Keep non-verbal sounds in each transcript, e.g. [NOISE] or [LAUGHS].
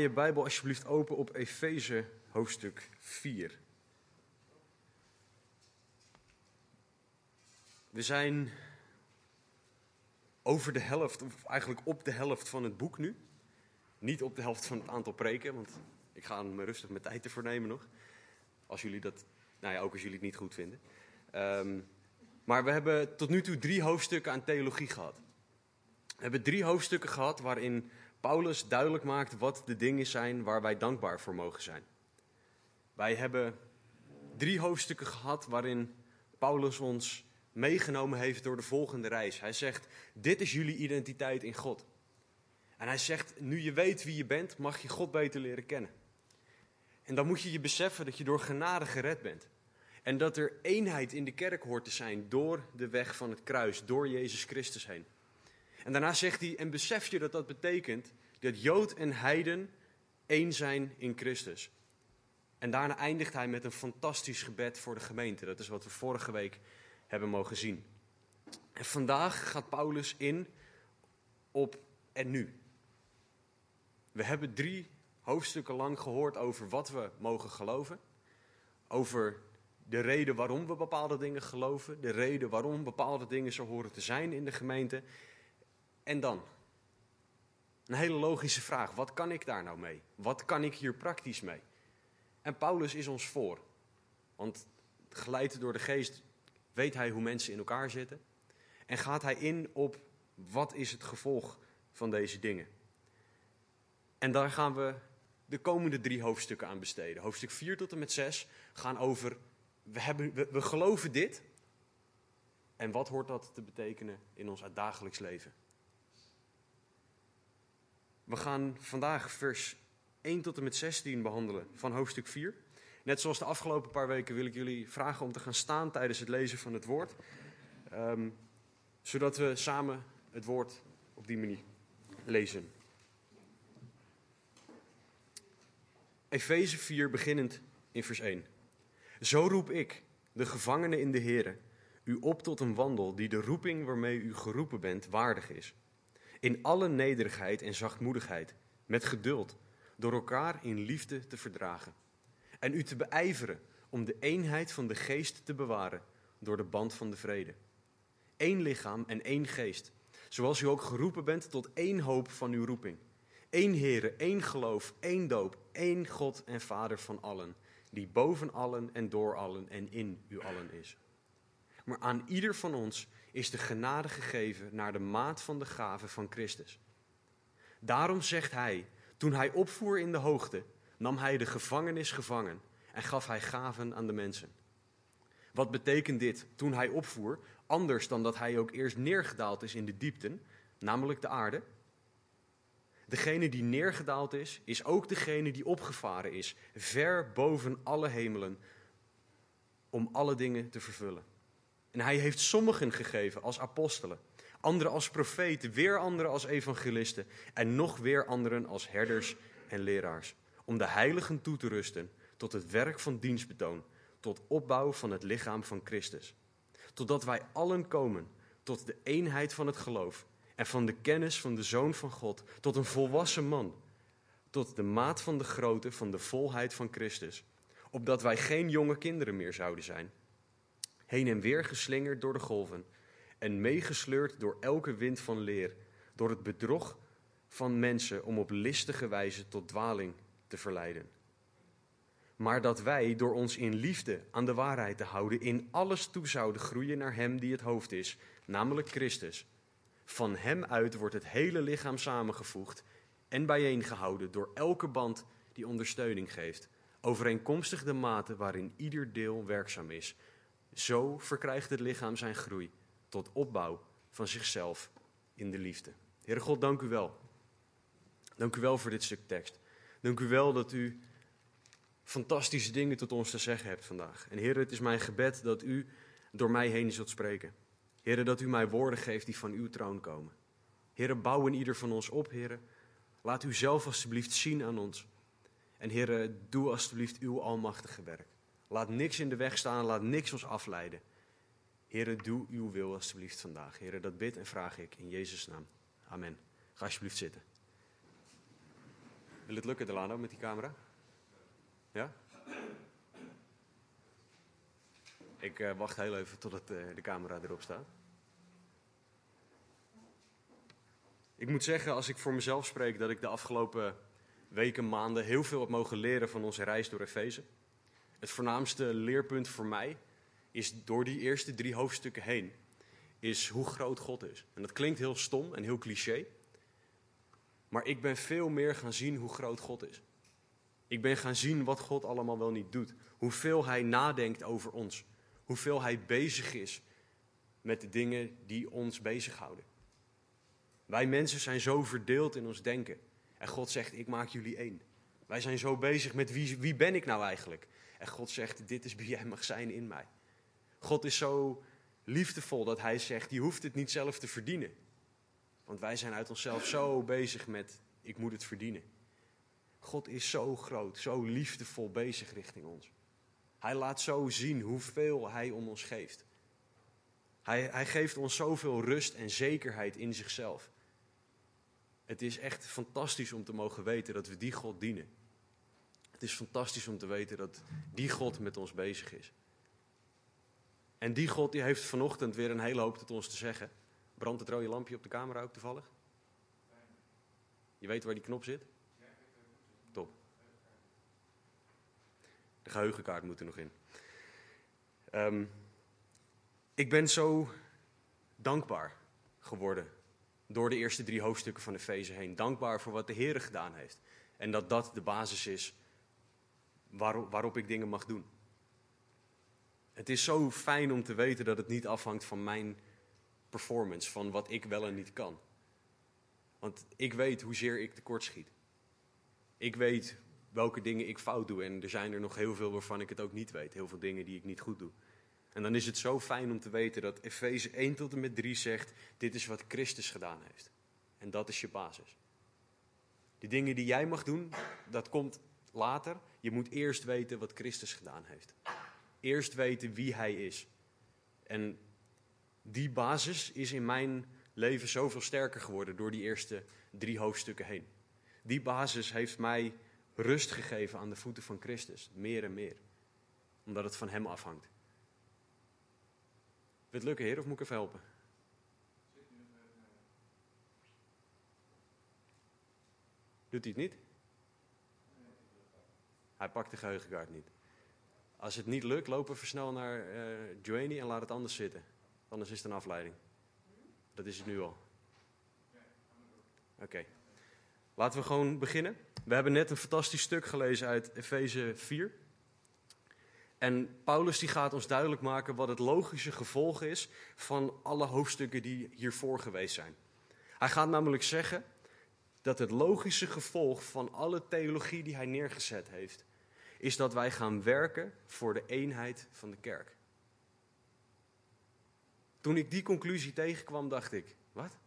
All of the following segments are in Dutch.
je Bijbel alsjeblieft open op Efeze hoofdstuk 4. We zijn over de helft, of eigenlijk op de helft van het boek nu. Niet op de helft van het aantal preken, want ik ga me rustig mijn tijd ervoor nemen nog. Als jullie dat, nou ja, ook als jullie het niet goed vinden. Um, maar we hebben tot nu toe drie hoofdstukken aan theologie gehad. We hebben drie hoofdstukken gehad waarin Paulus duidelijk maakt wat de dingen zijn waar wij dankbaar voor mogen zijn. Wij hebben drie hoofdstukken gehad waarin Paulus ons meegenomen heeft door de volgende reis. Hij zegt: Dit is jullie identiteit in God. En hij zegt: Nu je weet wie je bent, mag je God beter leren kennen. En dan moet je je beseffen dat je door genade gered bent. En dat er eenheid in de kerk hoort te zijn door de weg van het kruis, door Jezus Christus heen. En daarna zegt hij: En besef je dat dat betekent dat Jood en Heiden één zijn in Christus. En daarna eindigt hij met een fantastisch gebed voor de gemeente. Dat is wat we vorige week hebben mogen zien. En vandaag gaat Paulus in op en nu. We hebben drie hoofdstukken lang gehoord over wat we mogen geloven. Over de reden waarom we bepaalde dingen geloven. De reden waarom bepaalde dingen zo horen te zijn in de gemeente. En dan? Een hele logische vraag. Wat kan ik daar nou mee? Wat kan ik hier praktisch mee? En Paulus is ons voor. Want geleid door de geest weet hij hoe mensen in elkaar zitten. En gaat hij in op wat is het gevolg van deze dingen. En daar gaan we de komende drie hoofdstukken aan besteden. Hoofdstuk 4 tot en met 6 gaan over, we, hebben, we, we geloven dit. En wat hoort dat te betekenen in ons dagelijks leven? We gaan vandaag vers 1 tot en met 16 behandelen van hoofdstuk 4. Net zoals de afgelopen paar weken wil ik jullie vragen om te gaan staan tijdens het lezen van het woord. Um, zodat we samen het woord op die manier lezen. Efeze 4, beginnend in vers 1. Zo roep ik, de gevangene in de Here, u op tot een wandel die de roeping waarmee u geroepen bent waardig is. In alle nederigheid en zachtmoedigheid, met geduld, door elkaar in liefde te verdragen. En u te beijveren om de eenheid van de geest te bewaren door de band van de vrede. Eén lichaam en één geest, zoals u ook geroepen bent tot één hoop van uw roeping. Eén Heere, één geloof, één doop, één God en Vader van allen, die boven allen en door allen en in u allen is. Maar aan ieder van ons is de genade gegeven naar de maat van de gave van Christus. Daarom zegt hij, toen hij opvoer in de hoogte, nam hij de gevangenis gevangen en gaf hij gaven aan de mensen. Wat betekent dit toen hij opvoer, anders dan dat hij ook eerst neergedaald is in de diepten, namelijk de aarde? Degene die neergedaald is, is ook degene die opgevaren is, ver boven alle hemelen, om alle dingen te vervullen. En hij heeft sommigen gegeven als apostelen, anderen als profeten, weer anderen als evangelisten en nog weer anderen als herders en leraars, om de heiligen toe te rusten tot het werk van dienstbetoon, tot opbouw van het lichaam van Christus. Totdat wij allen komen tot de eenheid van het geloof en van de kennis van de Zoon van God, tot een volwassen man, tot de maat van de grootte van de volheid van Christus, opdat wij geen jonge kinderen meer zouden zijn, heen en weer geslingerd door de golven en meegesleurd door elke wind van leer, door het bedrog van mensen om op listige wijze tot dwaling te verleiden. Maar dat wij door ons in liefde aan de waarheid te houden in alles toe zouden groeien naar Hem die het hoofd is, namelijk Christus van hem uit wordt het hele lichaam samengevoegd en bijeengehouden door elke band die ondersteuning geeft, overeenkomstig de mate waarin ieder deel werkzaam is. Zo verkrijgt het lichaam zijn groei tot opbouw van zichzelf in de liefde. Heere God, dank u wel. Dank u wel voor dit stuk tekst. Dank u wel dat u fantastische dingen tot ons te zeggen hebt vandaag. En Heer, het is mijn gebed dat u door mij heen zult spreken. Heren, dat u mij woorden geeft die van uw troon komen. Heren, bouw in ieder van ons op, heren. Laat u zelf alstublieft zien aan ons. En heren, doe alstublieft uw almachtige werk. Laat niks in de weg staan, laat niks ons afleiden. Heren, doe uw wil alstublieft vandaag. Heren, dat bid en vraag ik in Jezus' naam. Amen. Ga alsjeblieft zitten. Wil het lukken, Delano, met die camera? Ja? Ik uh, wacht heel even totdat uh, de camera erop staat. Ik moet zeggen, als ik voor mezelf spreek, dat ik de afgelopen weken, maanden heel veel heb mogen leren van onze reis door Efeze. Het voornaamste leerpunt voor mij is door die eerste drie hoofdstukken heen, is hoe groot God is. En dat klinkt heel stom en heel cliché, maar ik ben veel meer gaan zien hoe groot God is. Ik ben gaan zien wat God allemaal wel niet doet. Hoeveel Hij nadenkt over ons. Hoeveel Hij bezig is met de dingen die ons bezighouden. Wij mensen zijn zo verdeeld in ons denken. En God zegt, ik maak jullie één. Wij zijn zo bezig met wie, wie ben ik nou eigenlijk? En God zegt, dit is wie jij mag zijn in mij. God is zo liefdevol dat Hij zegt, je hoeft het niet zelf te verdienen. Want wij zijn uit onszelf zo bezig met, ik moet het verdienen. God is zo groot, zo liefdevol bezig richting ons. Hij laat zo zien hoeveel Hij om ons geeft. Hij, hij geeft ons zoveel rust en zekerheid in zichzelf. Het is echt fantastisch om te mogen weten dat we die God dienen. Het is fantastisch om te weten dat die God met ons bezig is. En die God die heeft vanochtend weer een hele hoop tot ons te zeggen. Brandt het rode lampje op de camera ook toevallig? Je weet waar die knop zit? Top. De geheugenkaart moet er nog in. Um, ik ben zo dankbaar geworden door de eerste drie hoofdstukken van de Efeze heen. Dankbaar voor wat de Heer gedaan heeft. En dat dat de basis is waarop, waarop ik dingen mag doen. Het is zo fijn om te weten dat het niet afhangt van mijn performance, van wat ik wel en niet kan. Want ik weet hoezeer ik tekortschiet. Ik weet welke dingen ik fout doe en er zijn er nog heel veel waarvan ik het ook niet weet. Heel veel dingen die ik niet goed doe. En dan is het zo fijn om te weten dat Efeze 1 tot en met 3 zegt: dit is wat Christus gedaan heeft. En dat is je basis. De dingen die jij mag doen, dat komt later. Je moet eerst weten wat Christus gedaan heeft. Eerst weten wie Hij is. En die basis is in mijn leven zoveel sterker geworden door die eerste drie hoofdstukken heen. Die basis heeft mij rust gegeven aan de voeten van Christus, meer en meer. Omdat het van Hem afhangt. Wil het lukken, Heer, of moet ik even helpen? Doet hij het niet? Hij pakt de geheugenkaart niet. Als het niet lukt, lopen we snel naar uh, en laat het anders zitten. Anders is het een afleiding. Dat is het nu al. Oké. Laten we gewoon beginnen. We hebben net een fantastisch stuk gelezen uit Efeze 4. En Paulus die gaat ons duidelijk maken wat het logische gevolg is van alle hoofdstukken die hiervoor geweest zijn. Hij gaat namelijk zeggen dat het logische gevolg van alle theologie die hij neergezet heeft, is dat wij gaan werken voor de eenheid van de kerk. Toen ik die conclusie tegenkwam, dacht ik: wat?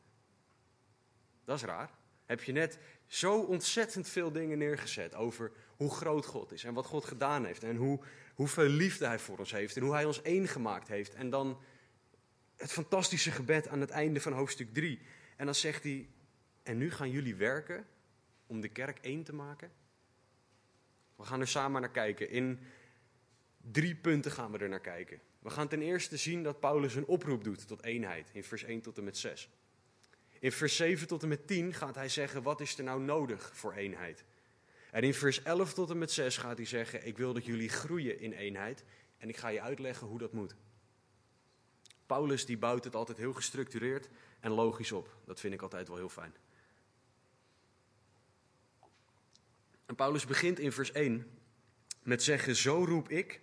Dat is raar. Heb je net zo ontzettend veel dingen neergezet over hoe groot God is en wat God gedaan heeft en hoe hoeveel liefde Hij voor ons heeft en hoe Hij ons één gemaakt heeft. En dan het fantastische gebed aan het einde van hoofdstuk 3. En dan zegt hij, en nu gaan jullie werken om de kerk één te maken? We gaan er samen naar kijken. In drie punten gaan we er naar kijken. We gaan ten eerste zien dat Paulus een oproep doet tot eenheid in vers 1 tot en met 6. In vers 7 tot en met 10 gaat hij zeggen: wat is er nou nodig voor eenheid? En in vers 11 tot en met 6 gaat hij zeggen: Ik wil dat jullie groeien in eenheid en ik ga je uitleggen hoe dat moet. Paulus die bouwt het altijd heel gestructureerd en logisch op. Dat vind ik altijd wel heel fijn. Paulus begint in vers 1 met zeggen: Zo roep ik,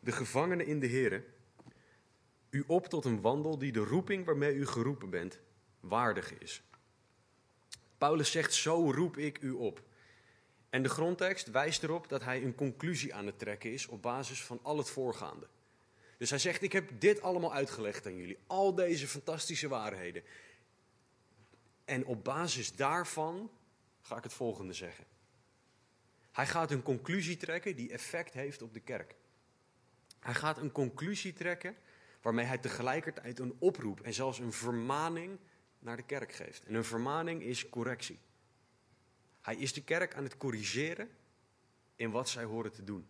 de gevangenen in de Here, u op tot een wandel die de roeping waarmee u geroepen bent waardig is. Paulus zegt: Zo roep ik u op. En de grondtekst wijst erop dat hij een conclusie aan het trekken is op basis van al het voorgaande. Dus hij zegt: Ik heb dit allemaal uitgelegd aan jullie, al deze fantastische waarheden. En op basis daarvan ga ik het volgende zeggen. Hij gaat een conclusie trekken die effect heeft op de kerk. Hij gaat een conclusie trekken waarmee hij tegelijkertijd een oproep en zelfs een vermaning naar de kerk geeft. En een vermaning is correctie. Hij is de kerk aan het corrigeren in wat zij horen te doen.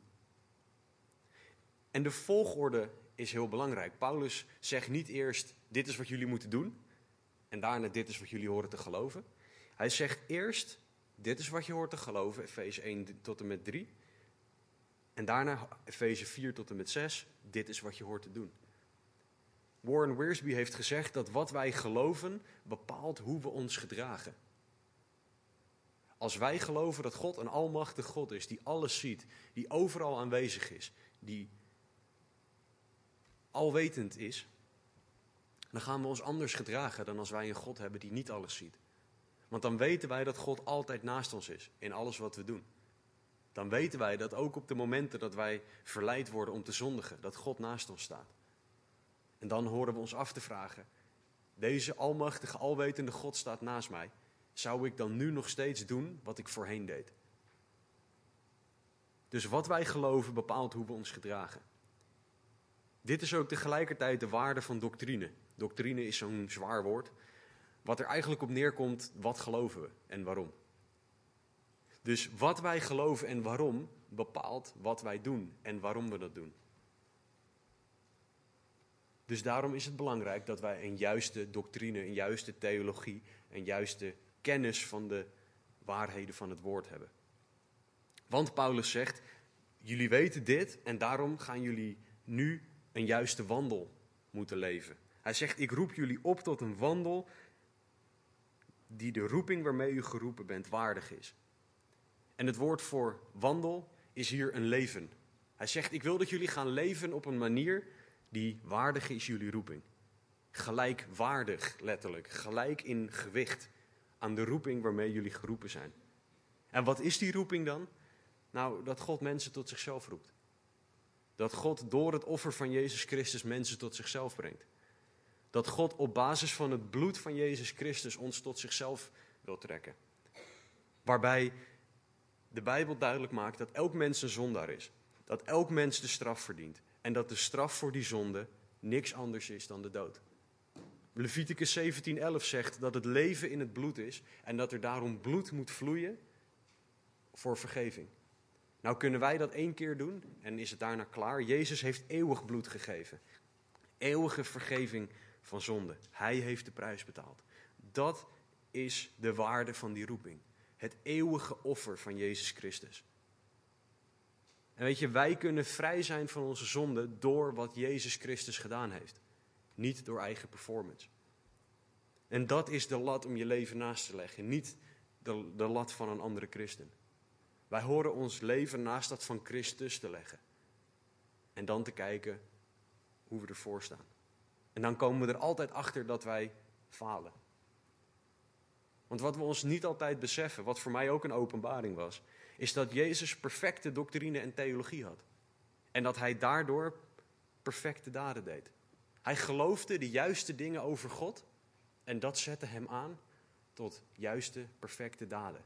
En de volgorde is heel belangrijk. Paulus zegt niet eerst: dit is wat jullie moeten doen, en daarna: dit is wat jullie horen te geloven. Hij zegt eerst: dit is wat je hoort te geloven, Efeze 1 tot en met 3. En daarna Efeze 4 tot en met 6, dit is wat je hoort te doen. Warren Wiersbe heeft gezegd dat wat wij geloven bepaalt hoe we ons gedragen. Als wij geloven dat God een almachtig God is, die alles ziet, die overal aanwezig is, die alwetend is, dan gaan we ons anders gedragen dan als wij een God hebben die niet alles ziet. Want dan weten wij dat God altijd naast ons is in alles wat we doen. Dan weten wij dat ook op de momenten dat wij verleid worden om te zondigen, dat God naast ons staat. En dan horen we ons af te vragen: deze almachtige, alwetende God staat naast mij. Zou ik dan nu nog steeds doen wat ik voorheen deed? Dus wat wij geloven bepaalt hoe we ons gedragen. Dit is ook tegelijkertijd de waarde van doctrine. Doctrine is zo'n zwaar woord. Wat er eigenlijk op neerkomt, wat geloven we en waarom? Dus wat wij geloven en waarom bepaalt wat wij doen en waarom we dat doen. Dus daarom is het belangrijk dat wij een juiste doctrine, een juiste theologie, een juiste kennis van de waarheden van het woord hebben. Want Paulus zegt: Jullie weten dit en daarom gaan jullie nu een juiste wandel moeten leven. Hij zegt: Ik roep jullie op tot een wandel die de roeping waarmee u geroepen bent waardig is. En het woord voor wandel is hier een leven. Hij zegt: Ik wil dat jullie gaan leven op een manier die waardig is jullie roeping. Gelijkwaardig, letterlijk. Gelijk in gewicht aan de roeping waarmee jullie geroepen zijn. En wat is die roeping dan? Nou, dat God mensen tot zichzelf roept. Dat God door het offer van Jezus Christus mensen tot zichzelf brengt. Dat God op basis van het bloed van Jezus Christus ons tot zichzelf wil trekken. Waarbij de Bijbel duidelijk maakt dat elk mens een zondaar is. Dat elk mens de straf verdient. En dat de straf voor die zonde niks anders is dan de dood. Leviticus 17:11 zegt dat het leven in het bloed is en dat er daarom bloed moet vloeien voor vergeving. Nou kunnen wij dat één keer doen en is het daarna klaar. Jezus heeft eeuwig bloed gegeven. Eeuwige vergeving van zonde. Hij heeft de prijs betaald. Dat is de waarde van die roeping. Het eeuwige offer van Jezus Christus. En weet je, wij kunnen vrij zijn van onze zonde door wat Jezus Christus gedaan heeft. Niet door eigen performance. En dat is de lat om je leven naast te leggen, niet de, de lat van een andere christen. Wij horen ons leven naast dat van Christus te leggen. En dan te kijken hoe we ervoor staan. En dan komen we er altijd achter dat wij falen. Want wat we ons niet altijd beseffen, wat voor mij ook een openbaring was, is dat Jezus perfecte doctrine en theologie had. En dat hij daardoor perfecte daden deed. Hij geloofde de juiste dingen over God en dat zette hem aan tot juiste, perfecte daden.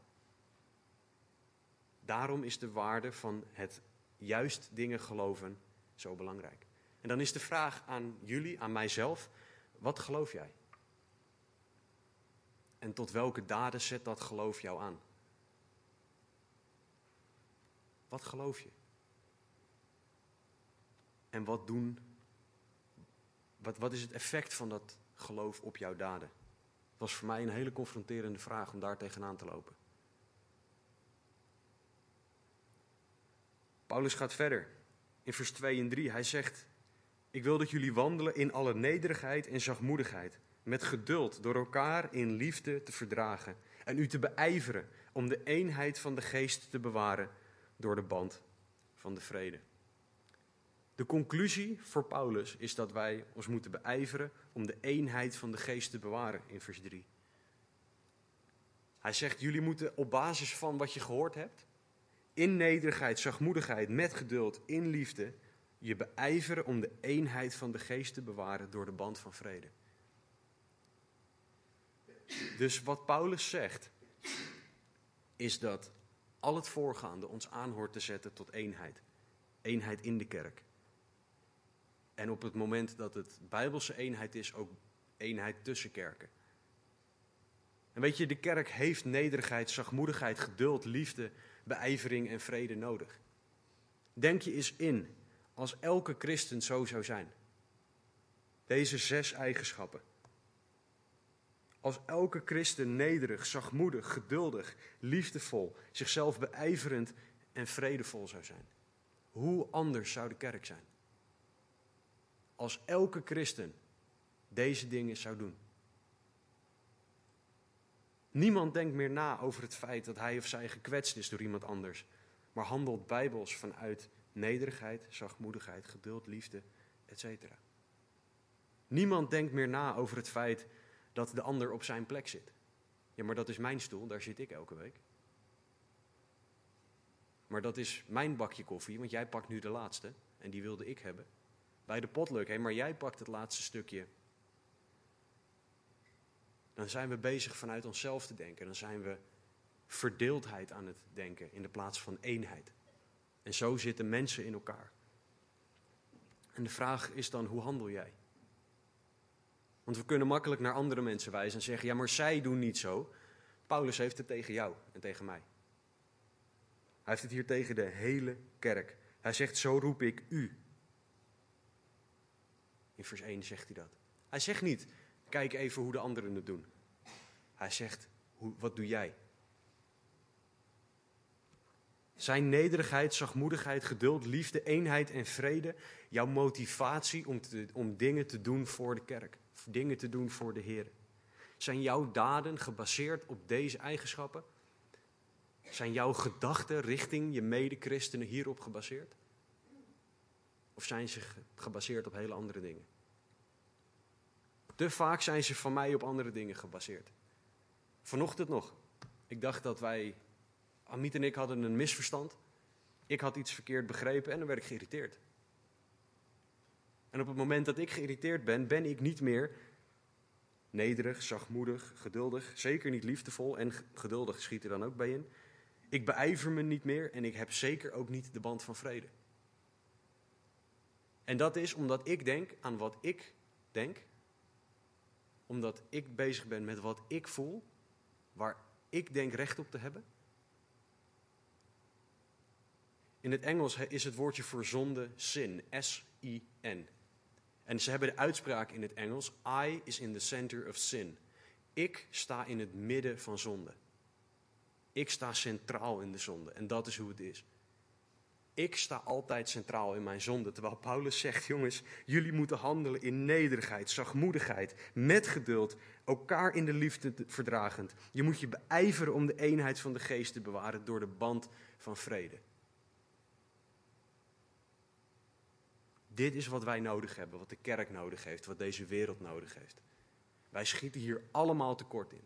Daarom is de waarde van het juist dingen geloven zo belangrijk. En dan is de vraag aan jullie, aan mijzelf, wat geloof jij? En tot welke daden zet dat geloof jou aan? Wat geloof je? En wat doen? Wat, wat is het effect van dat geloof op jouw daden? Het was voor mij een hele confronterende vraag om daar tegenaan te lopen. Paulus gaat verder in vers 2 en 3. Hij zegt: Ik wil dat jullie wandelen in alle nederigheid en zachtmoedigheid, met geduld, door elkaar in liefde te verdragen en u te beijveren om de eenheid van de geest te bewaren door de band van de vrede. De conclusie voor Paulus is dat wij ons moeten beijveren om de eenheid van de geest te bewaren in vers 3. Hij zegt: Jullie moeten op basis van wat je gehoord hebt, in nederigheid, zachtmoedigheid, met geduld, in liefde, je beijveren om de eenheid van de geest te bewaren door de band van vrede. Dus wat Paulus zegt, is dat al het voorgaande ons aanhoort te zetten tot eenheid. Eenheid in de kerk. En op het moment dat het bijbelse eenheid is, ook eenheid tussen kerken. En weet je, de kerk heeft nederigheid, zachtmoedigheid, geduld, liefde, beijvering en vrede nodig. Denk je eens in als elke christen zo zou zijn. Deze zes eigenschappen. Als elke christen nederig, zachtmoedig, geduldig, liefdevol, zichzelf beijverend en vredevol zou zijn. Hoe anders zou de kerk zijn? Als elke christen deze dingen zou doen. Niemand denkt meer na over het feit dat hij of zij gekwetst is door iemand anders, maar handelt bijbels vanuit nederigheid, zachtmoedigheid, geduld, liefde, etc. Niemand denkt meer na over het feit dat de ander op zijn plek zit. Ja, maar dat is mijn stoel, daar zit ik elke week. Maar dat is mijn bakje koffie, want jij pakt nu de laatste en die wilde ik hebben. Bij de potluck, hé, maar jij pakt het laatste stukje. Dan zijn we bezig vanuit onszelf te denken. Dan zijn we verdeeldheid aan het denken in de plaats van eenheid. En zo zitten mensen in elkaar. En de vraag is dan, hoe handel jij? Want we kunnen makkelijk naar andere mensen wijzen en zeggen: ja, maar zij doen niet zo. Paulus heeft het tegen jou en tegen mij. Hij heeft het hier tegen de hele kerk. Hij zegt: Zo roep ik u. In vers 1 zegt hij dat. Hij zegt niet: Kijk even hoe de anderen het doen. Hij zegt: Wat doe jij? Zijn nederigheid, zachtmoedigheid, geduld, liefde, eenheid en vrede jouw motivatie om, om dingen te doen voor de kerk, dingen te doen voor de Heer? Zijn jouw daden gebaseerd op deze eigenschappen? Zijn jouw gedachten richting je medechristenen hierop gebaseerd? Of zijn ze gebaseerd op hele andere dingen? Te vaak zijn ze van mij op andere dingen gebaseerd. Vanochtend nog. Ik dacht dat wij Amiet en ik hadden een misverstand. Ik had iets verkeerd begrepen en dan werd ik geïrriteerd. En op het moment dat ik geïrriteerd ben, ben ik niet meer nederig, zachtmoedig, geduldig, zeker niet liefdevol en geduldig schiet er dan ook bij in. Ik beijver me niet meer en ik heb zeker ook niet de band van vrede. En dat is omdat ik denk aan wat ik denk, omdat ik bezig ben met wat ik voel, waar ik denk recht op te hebben. In het Engels is het woordje voor zonde sin, S-I-N. En ze hebben de uitspraak in het Engels: I is in the center of sin. Ik sta in het midden van zonde. Ik sta centraal in de zonde. En dat is hoe het is. Ik sta altijd centraal in mijn zonde. Terwijl Paulus zegt: jongens, jullie moeten handelen in nederigheid, zachtmoedigheid, met geduld, elkaar in de liefde verdragend. Je moet je beijveren om de eenheid van de geest te bewaren door de band van vrede. Dit is wat wij nodig hebben, wat de kerk nodig heeft, wat deze wereld nodig heeft. Wij schieten hier allemaal tekort in.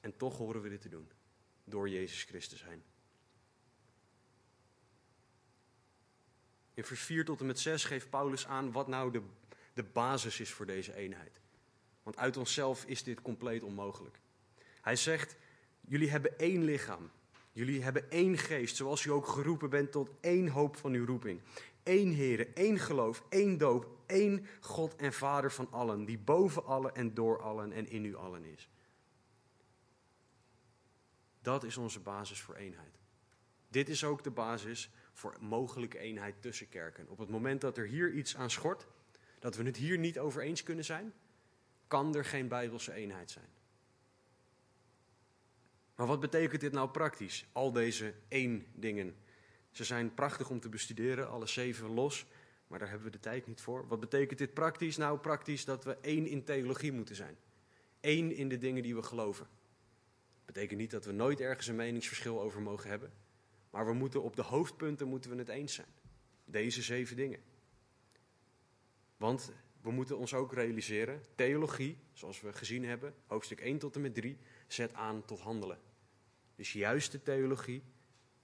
En toch horen we dit te doen, door Jezus Christus heen. In vers 4 tot en met 6 geeft Paulus aan wat nou de, de basis is voor deze eenheid. Want uit onszelf is dit compleet onmogelijk. Hij zegt, jullie hebben één lichaam, Jullie hebben één geest, zoals u ook geroepen bent tot één hoop van uw roeping. Eén Heer, één geloof, één doop, één God en Vader van allen, die boven allen en door allen en in u allen is. Dat is onze basis voor eenheid. Dit is ook de basis voor mogelijke eenheid tussen kerken. Op het moment dat er hier iets aan schort, dat we het hier niet over eens kunnen zijn, kan er geen bijbelse eenheid zijn. Maar wat betekent dit nou praktisch? Al deze één dingen. Ze zijn prachtig om te bestuderen, alle zeven los, maar daar hebben we de tijd niet voor. Wat betekent dit praktisch? Nou, praktisch dat we één in theologie moeten zijn. Eén in de dingen die we geloven. Dat betekent niet dat we nooit ergens een meningsverschil over mogen hebben. Maar we moeten op de hoofdpunten moeten we het eens zijn. Deze zeven dingen. Want we moeten ons ook realiseren, theologie, zoals we gezien hebben, hoofdstuk 1 tot en met 3, zet aan tot handelen. Dus juiste theologie,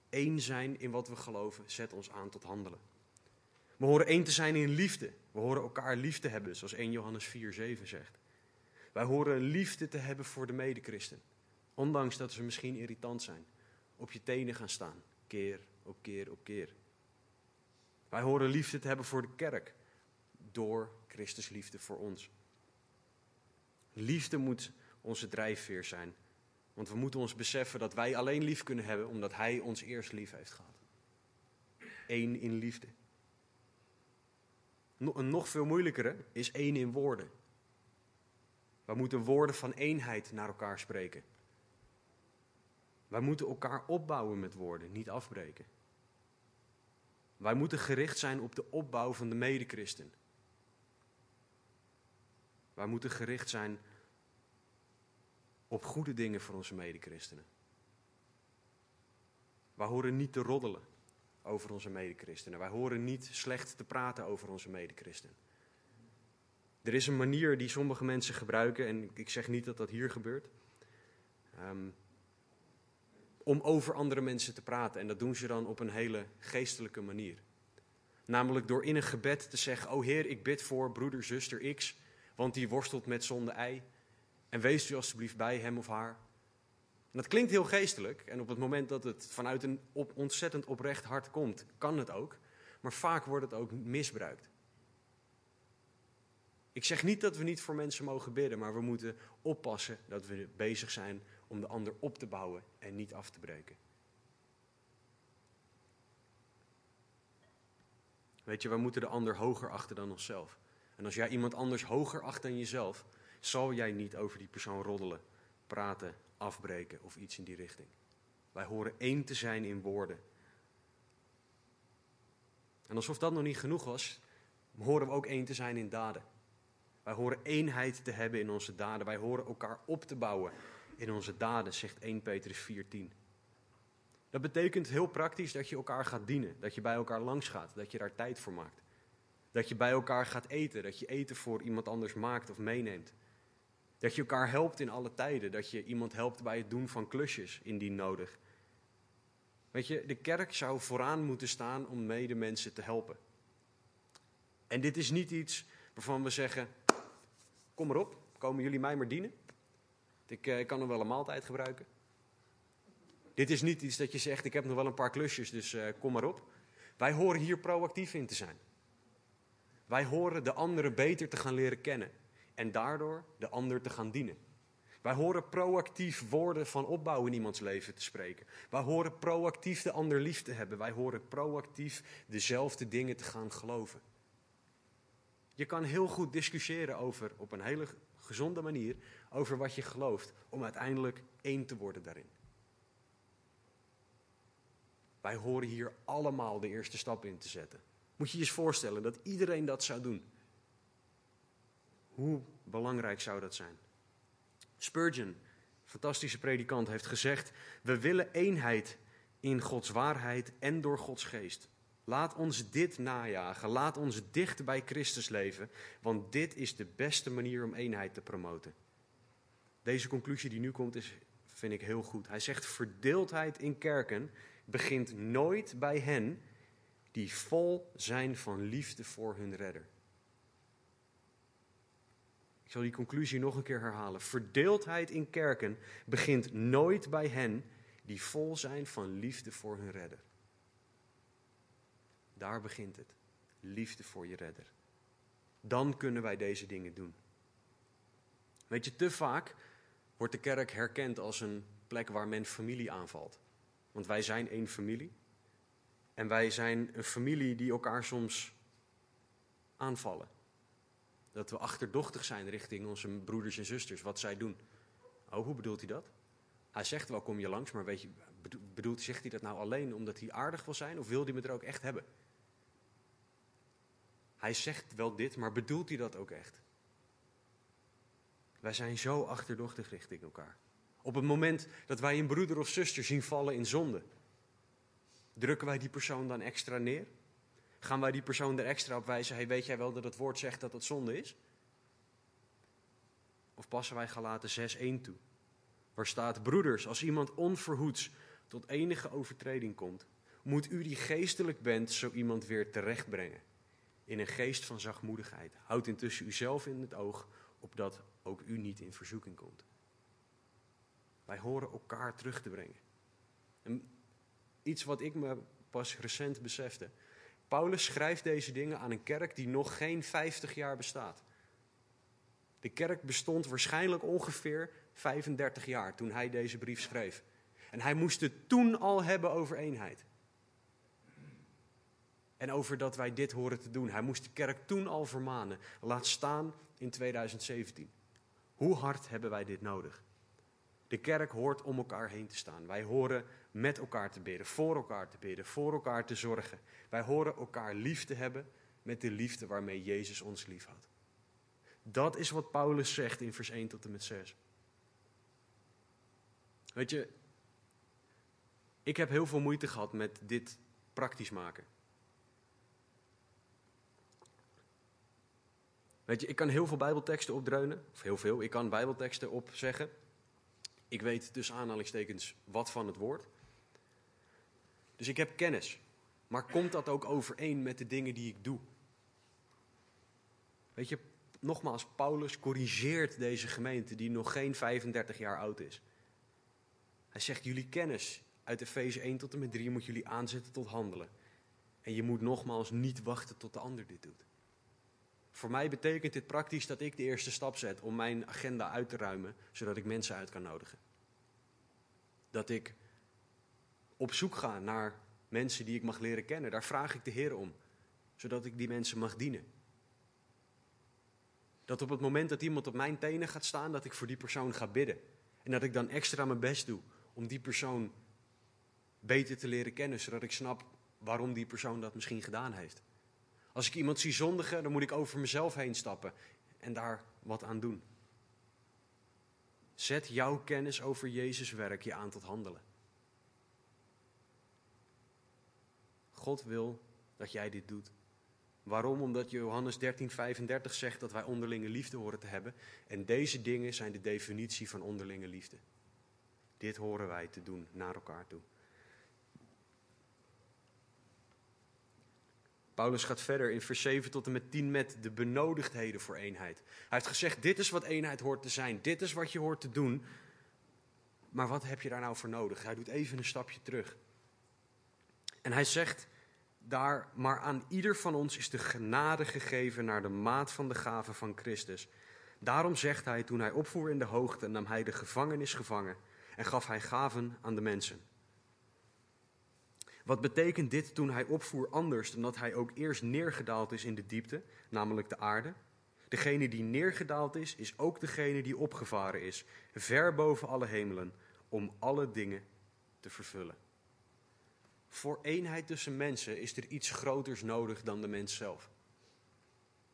één zijn in wat we geloven, zet ons aan tot handelen. We horen één te zijn in liefde. We horen elkaar lief te hebben, zoals 1 Johannes 4, 7 zegt. Wij horen liefde te hebben voor de medechristen. Ondanks dat ze misschien irritant zijn. Op je tenen gaan staan, keer op keer op keer. Wij horen liefde te hebben voor de kerk. Door Christus liefde voor ons. Liefde moet onze drijfveer zijn. Want we moeten ons beseffen dat wij alleen lief kunnen hebben omdat Hij ons eerst lief heeft gehad. Eén in liefde. Een nog veel moeilijkere is één in woorden. We moeten woorden van eenheid naar elkaar spreken. Wij moeten elkaar opbouwen met woorden, niet afbreken. Wij moeten gericht zijn op de opbouw van de medechristen. Wij moeten gericht zijn op goede dingen voor onze medechristenen. Wij horen niet te roddelen over onze medechristenen. Wij horen niet slecht te praten over onze medechristenen. Er is een manier die sommige mensen gebruiken, en ik zeg niet dat dat hier gebeurt, ehm, om over andere mensen te praten. En dat doen ze dan op een hele geestelijke manier. Namelijk door in een gebed te zeggen: O Heer, ik bid voor broeder, zuster X, want die worstelt met zonde ei. En wees u alstublieft bij hem of haar. En dat klinkt heel geestelijk. En op het moment dat het vanuit een op ontzettend oprecht hart komt, kan het ook. Maar vaak wordt het ook misbruikt. Ik zeg niet dat we niet voor mensen mogen bidden, maar we moeten oppassen dat we bezig zijn om de ander op te bouwen en niet af te breken. Weet je, we moeten de ander hoger achten dan onszelf. En als jij iemand anders hoger acht dan jezelf, zal jij niet over die persoon roddelen, praten, afbreken of iets in die richting. Wij horen één te zijn in woorden. En alsof dat nog niet genoeg was, horen we ook één te zijn in daden. Wij horen eenheid te hebben in onze daden. Wij horen elkaar op te bouwen in onze daden, zegt 1 Petrus 4:10. Dat betekent heel praktisch dat je elkaar gaat dienen, dat je bij elkaar langs gaat, dat je daar tijd voor maakt. Dat je bij elkaar gaat eten, dat je eten voor iemand anders maakt of meeneemt. Dat je elkaar helpt in alle tijden, dat je iemand helpt bij het doen van klusjes indien nodig. Weet je, de kerk zou vooraan moeten staan om medemensen te helpen. En dit is niet iets waarvan we zeggen: kom maar op, komen jullie mij maar dienen? Ik, eh, ik kan nog wel een maaltijd gebruiken. Dit is niet iets dat je zegt: ik heb nog wel een paar klusjes, dus uh, kom maar op. Wij horen hier proactief in te zijn. Wij horen de anderen beter te gaan leren kennen en daardoor de ander te gaan dienen. Wij horen proactief woorden van opbouw in iemands leven te spreken. Wij horen proactief de ander lief te hebben. Wij horen proactief dezelfde dingen te gaan geloven. Je kan heel goed discussiëren over, op een hele gezonde manier, over wat je gelooft, om uiteindelijk één te worden daarin. Wij horen hier allemaal de eerste stap in te zetten. Moet je je eens voorstellen dat iedereen dat zou doen. Hoe belangrijk zou dat zijn? Spurgeon, fantastische predikant, heeft gezegd: We willen eenheid in Gods waarheid en door Gods geest. Laat ons dit najagen. Laat ons dicht bij Christus leven, want dit is de beste manier om eenheid te promoten. Deze conclusie die nu komt, is, vind ik heel goed. Hij zegt: Verdeeldheid in kerken begint nooit bij hen die vol zijn van liefde voor hun redder. Ik zal die conclusie nog een keer herhalen. Verdeeldheid in kerken begint nooit bij hen die vol zijn van liefde voor hun redder. Daar begint het. Liefde voor je redder. Dan kunnen wij deze dingen doen. Weet je, te vaak wordt de kerk herkend als een plek waar men familie aanvalt. Want wij zijn één familie. En wij zijn een familie die elkaar soms aanvallen. Dat we achterdochtig zijn richting onze broeders en zusters, wat zij doen. Oh, hoe bedoelt hij dat? Hij zegt wel, kom je langs, maar weet je, bedoelt, zegt hij dat nou alleen omdat hij aardig wil zijn of wil hij me er ook echt hebben? Hij zegt wel dit, maar bedoelt hij dat ook echt? Wij zijn zo achterdochtig richting elkaar. Op het moment dat wij een broeder of zuster zien vallen in zonde, drukken wij die persoon dan extra neer? Gaan wij die persoon er extra op wijzen, hey, weet jij wel dat het woord zegt dat het zonde is? Of passen wij Galaten 6.1 toe? Waar staat, broeders, als iemand onverhoeds tot enige overtreding komt, moet u die geestelijk bent zo iemand weer terechtbrengen. In een geest van zachtmoedigheid. Houd intussen uzelf in het oog, opdat ook u niet in verzoeking komt. Wij horen elkaar terug te brengen. En iets wat ik me pas recent besefte. Paulus schrijft deze dingen aan een kerk die nog geen 50 jaar bestaat. De kerk bestond waarschijnlijk ongeveer 35 jaar toen hij deze brief schreef. En hij moest het toen al hebben over eenheid. En over dat wij dit horen te doen. Hij moest de kerk toen al vermanen. Laat staan in 2017. Hoe hard hebben wij dit nodig? De kerk hoort om elkaar heen te staan. Wij horen met elkaar te bidden, voor elkaar te bidden, voor elkaar te zorgen. Wij horen elkaar lief te hebben met de liefde waarmee Jezus ons liefhoudt. Dat is wat Paulus zegt in vers 1 tot en met 6. Weet je, ik heb heel veel moeite gehad met dit praktisch maken. Weet je, ik kan heel veel Bijbelteksten opdreunen, of heel veel, ik kan Bijbelteksten opzeggen. Ik weet tussen aanhalingstekens wat van het woord. Dus ik heb kennis. Maar komt dat ook overeen met de dingen die ik doe? Weet je, nogmaals, Paulus corrigeert deze gemeente die nog geen 35 jaar oud is. Hij zegt, jullie kennis uit Efeze 1 tot en met 3 moet jullie aanzetten tot handelen. En je moet nogmaals niet wachten tot de ander dit doet. Voor mij betekent dit praktisch dat ik de eerste stap zet om mijn agenda uit te ruimen, zodat ik mensen uit kan nodigen. Dat ik op zoek ga naar mensen die ik mag leren kennen. Daar vraag ik de Heer om, zodat ik die mensen mag dienen. Dat op het moment dat iemand op mijn tenen gaat staan, dat ik voor die persoon ga bidden. En dat ik dan extra mijn best doe om die persoon beter te leren kennen, zodat ik snap waarom die persoon dat misschien gedaan heeft. Als ik iemand zie zondigen, dan moet ik over mezelf heen stappen en daar wat aan doen. Zet jouw kennis over Jezus werk je aan tot handelen. God wil dat jij dit doet. Waarom? Omdat Johannes 13:35 zegt dat wij onderlinge liefde horen te hebben. En deze dingen zijn de definitie van onderlinge liefde. Dit horen wij te doen naar elkaar toe. Paulus gaat verder in vers 7 tot en met 10 met de benodigdheden voor eenheid. Hij heeft gezegd, dit is wat eenheid hoort te zijn, dit is wat je hoort te doen. Maar wat heb je daar nou voor nodig? Hij doet even een stapje terug. En hij zegt daar, maar aan ieder van ons is de genade gegeven naar de maat van de gave van Christus. Daarom zegt hij, toen hij opvoer in de hoogte, nam hij de gevangenis gevangen en gaf hij gaven aan de mensen. Wat betekent dit toen hij opvoer anders dan dat hij ook eerst neergedaald is in de diepte, namelijk de aarde? Degene die neergedaald is, is ook degene die opgevaren is, ver boven alle hemelen, om alle dingen te vervullen. Voor eenheid tussen mensen is er iets groters nodig dan de mens zelf.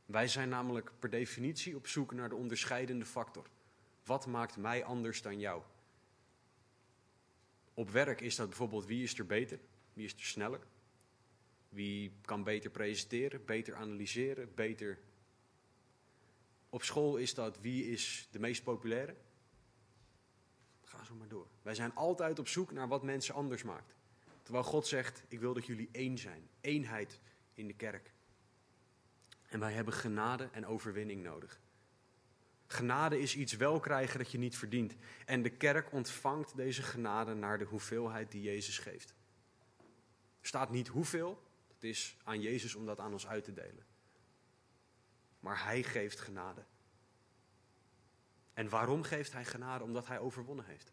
Wij zijn namelijk per definitie op zoek naar de onderscheidende factor. Wat maakt mij anders dan jou? Op werk is dat bijvoorbeeld wie is er beter? Wie is er sneller? Wie kan beter presenteren, beter analyseren, beter. Op school is dat wie is de meest populaire? Ga zo maar door. Wij zijn altijd op zoek naar wat mensen anders maakt. Terwijl God zegt: Ik wil dat jullie één zijn. Eenheid in de kerk. En wij hebben genade en overwinning nodig. Genade is iets wel krijgen dat je niet verdient. En de kerk ontvangt deze genade naar de hoeveelheid die Jezus geeft. Staat niet hoeveel, het is aan Jezus om dat aan ons uit te delen. Maar Hij geeft genade. En waarom geeft Hij genade? Omdat Hij overwonnen heeft.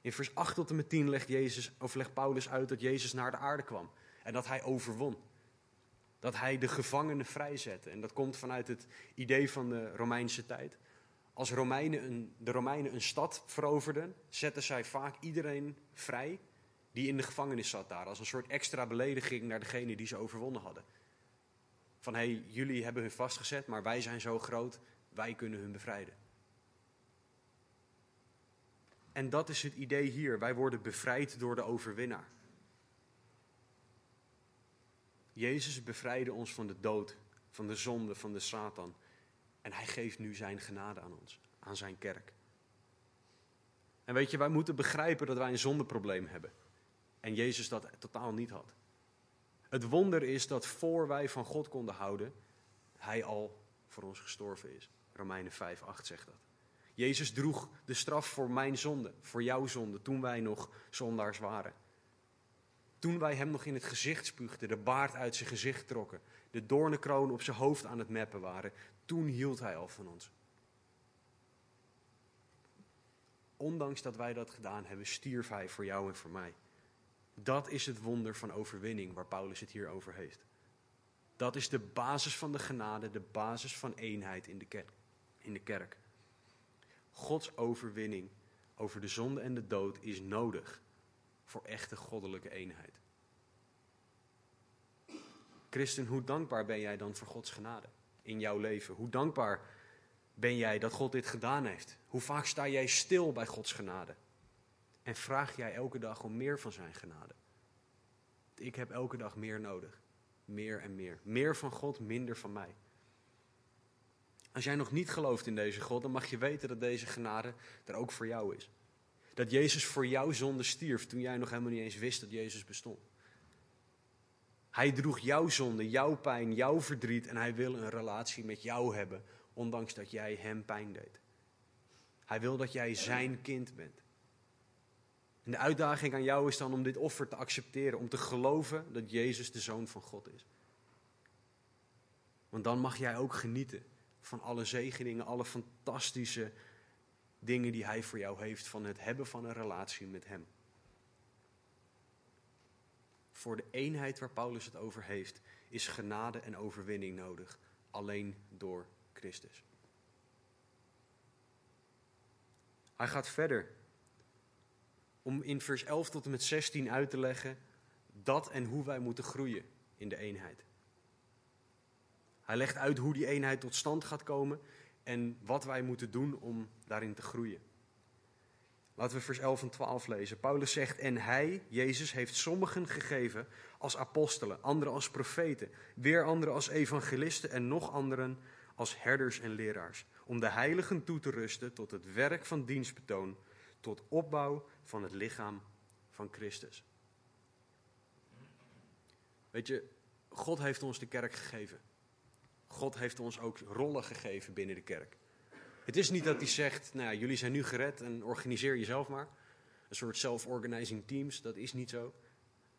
In vers 8 tot en met 10 legt, Jezus, of legt Paulus uit dat Jezus naar de aarde kwam. En dat hij overwon. Dat hij de gevangenen vrijzette. En dat komt vanuit het idee van de Romeinse tijd. Als Romeinen een, de Romeinen een stad veroverden, zetten zij vaak iedereen vrij die in de gevangenis zat daar. Als een soort extra belediging naar degene die ze overwonnen hadden. Van hé, hey, jullie hebben hun vastgezet, maar wij zijn zo groot, wij kunnen hun bevrijden. En dat is het idee hier. Wij worden bevrijd door de overwinnaar. Jezus bevrijdde ons van de dood, van de zonde, van de Satan. En hij geeft nu zijn genade aan ons, aan zijn kerk. En weet je, wij moeten begrijpen dat wij een zondeprobleem hebben. En Jezus dat totaal niet had. Het wonder is dat voor wij van God konden houden, hij al voor ons gestorven is. Romeinen 5, 8 zegt dat. Jezus droeg de straf voor mijn zonde, voor jouw zonde, toen wij nog zondaars waren. Toen wij hem nog in het gezicht spuugden, de baard uit zijn gezicht trokken, de doornenkroon op zijn hoofd aan het meppen waren, toen hield hij al van ons. ondanks dat wij dat gedaan hebben, stierf hij voor jou en voor mij. Dat is het wonder van overwinning waar Paulus het hier over heeft. Dat is de basis van de genade, de basis van eenheid in de kerk. In de kerk. Gods overwinning over de zonde en de dood is nodig voor echte goddelijke eenheid. Christen, hoe dankbaar ben jij dan voor Gods genade in jouw leven? Hoe dankbaar ben jij dat God dit gedaan heeft? Hoe vaak sta jij stil bij Gods genade? En vraag jij elke dag om meer van Zijn genade? Ik heb elke dag meer nodig. Meer en meer. Meer van God, minder van mij. Als jij nog niet gelooft in deze God, dan mag je weten dat deze genade er ook voor jou is. Dat Jezus voor jouw zonde stierf toen jij nog helemaal niet eens wist dat Jezus bestond. Hij droeg jouw zonde, jouw pijn, jouw verdriet en hij wil een relatie met jou hebben, ondanks dat jij hem pijn deed. Hij wil dat jij zijn kind bent. En de uitdaging aan jou is dan om dit offer te accepteren, om te geloven dat Jezus de Zoon van God is. Want dan mag jij ook genieten van alle zegeningen, alle fantastische dingen die Hij voor jou heeft, van het hebben van een relatie met Hem. Voor de eenheid waar Paulus het over heeft, is genade en overwinning nodig, alleen door Christus. Hij gaat verder om in vers 11 tot en met 16 uit te leggen dat en hoe wij moeten groeien in de eenheid. Hij legt uit hoe die eenheid tot stand gaat komen en wat wij moeten doen om daarin te groeien. Laten we vers 11 en 12 lezen. Paulus zegt: En hij, Jezus, heeft sommigen gegeven als apostelen, anderen als profeten, weer anderen als evangelisten en nog anderen als herders en leraars. Om de heiligen toe te rusten tot het werk van dienstbetoon, tot opbouw van het lichaam van Christus. Weet je, God heeft ons de kerk gegeven. God heeft ons ook rollen gegeven binnen de kerk. Het is niet dat hij zegt, nou jullie zijn nu gered en organiseer jezelf maar. Een soort self-organizing teams, dat is niet zo.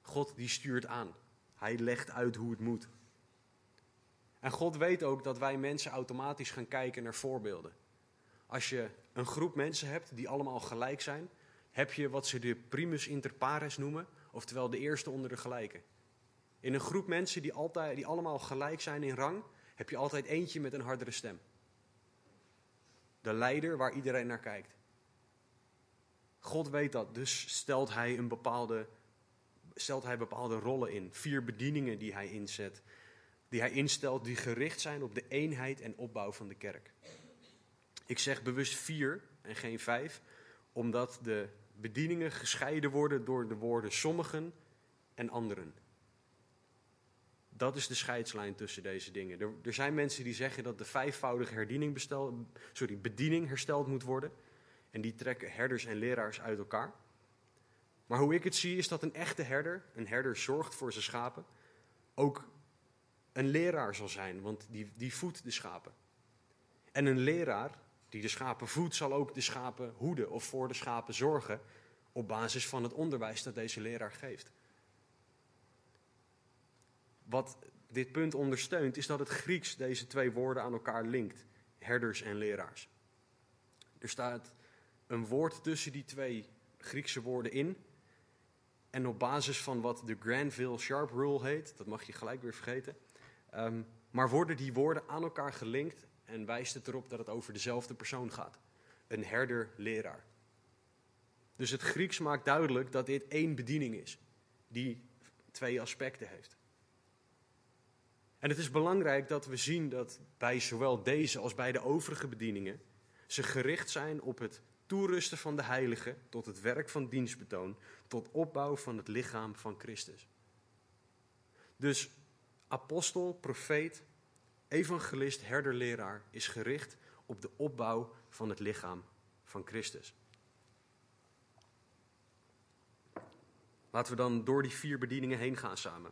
God die stuurt aan. Hij legt uit hoe het moet. En God weet ook dat wij mensen automatisch gaan kijken naar voorbeelden. Als je een groep mensen hebt die allemaal gelijk zijn, heb je wat ze de primus inter pares noemen, oftewel de eerste onder de gelijken. In een groep mensen die, altijd, die allemaal gelijk zijn in rang, heb je altijd eentje met een hardere stem. De leider waar iedereen naar kijkt. God weet dat, dus stelt hij, een bepaalde, stelt hij bepaalde rollen in. Vier bedieningen die hij inzet. Die hij instelt die gericht zijn op de eenheid en opbouw van de kerk. Ik zeg bewust vier en geen vijf, omdat de bedieningen gescheiden worden door de woorden sommigen en anderen. Dat is de scheidslijn tussen deze dingen. Er, er, zijn mensen die zeggen dat de vijfvoudige herdiening bestel, sorry, bediening hersteld moet worden. En die trekken herders en leraars uit elkaar. Maar hoe ik het zie is dat een echte herder, een herder zorgt voor zijn schapen, ook een leraar zal zijn, want die, die voedt de schapen. En een leraar die de schapen voedt, zal ook de schapen hoeden of voor de schapen zorgen op basis van het onderwijs dat deze leraar geeft. Wat dit punt ondersteunt, is dat het Grieks deze twee woorden aan elkaar linkt: herders en leraars. Er staat een woord tussen die twee Griekse woorden in. En op basis van wat de Granville Sharp Rule heet, dat mag je gelijk weer vergeten. Ehm, maar worden die woorden aan elkaar gelinkt en wijst het erop dat het over dezelfde persoon gaat. Een herder-leraar. Dus het Grieks maakt duidelijk dat dit één bediening is, die twee aspecten heeft. En het is belangrijk dat we zien dat bij zowel deze als bij de overige bedieningen ze gericht zijn op het toerusten van de heiligen tot het werk van dienstbetoon, tot opbouw van het lichaam van Christus. Dus apostel, profeet, evangelist, herder, leraar is gericht op de opbouw van het lichaam van Christus. Laten we dan door die vier bedieningen heen gaan samen.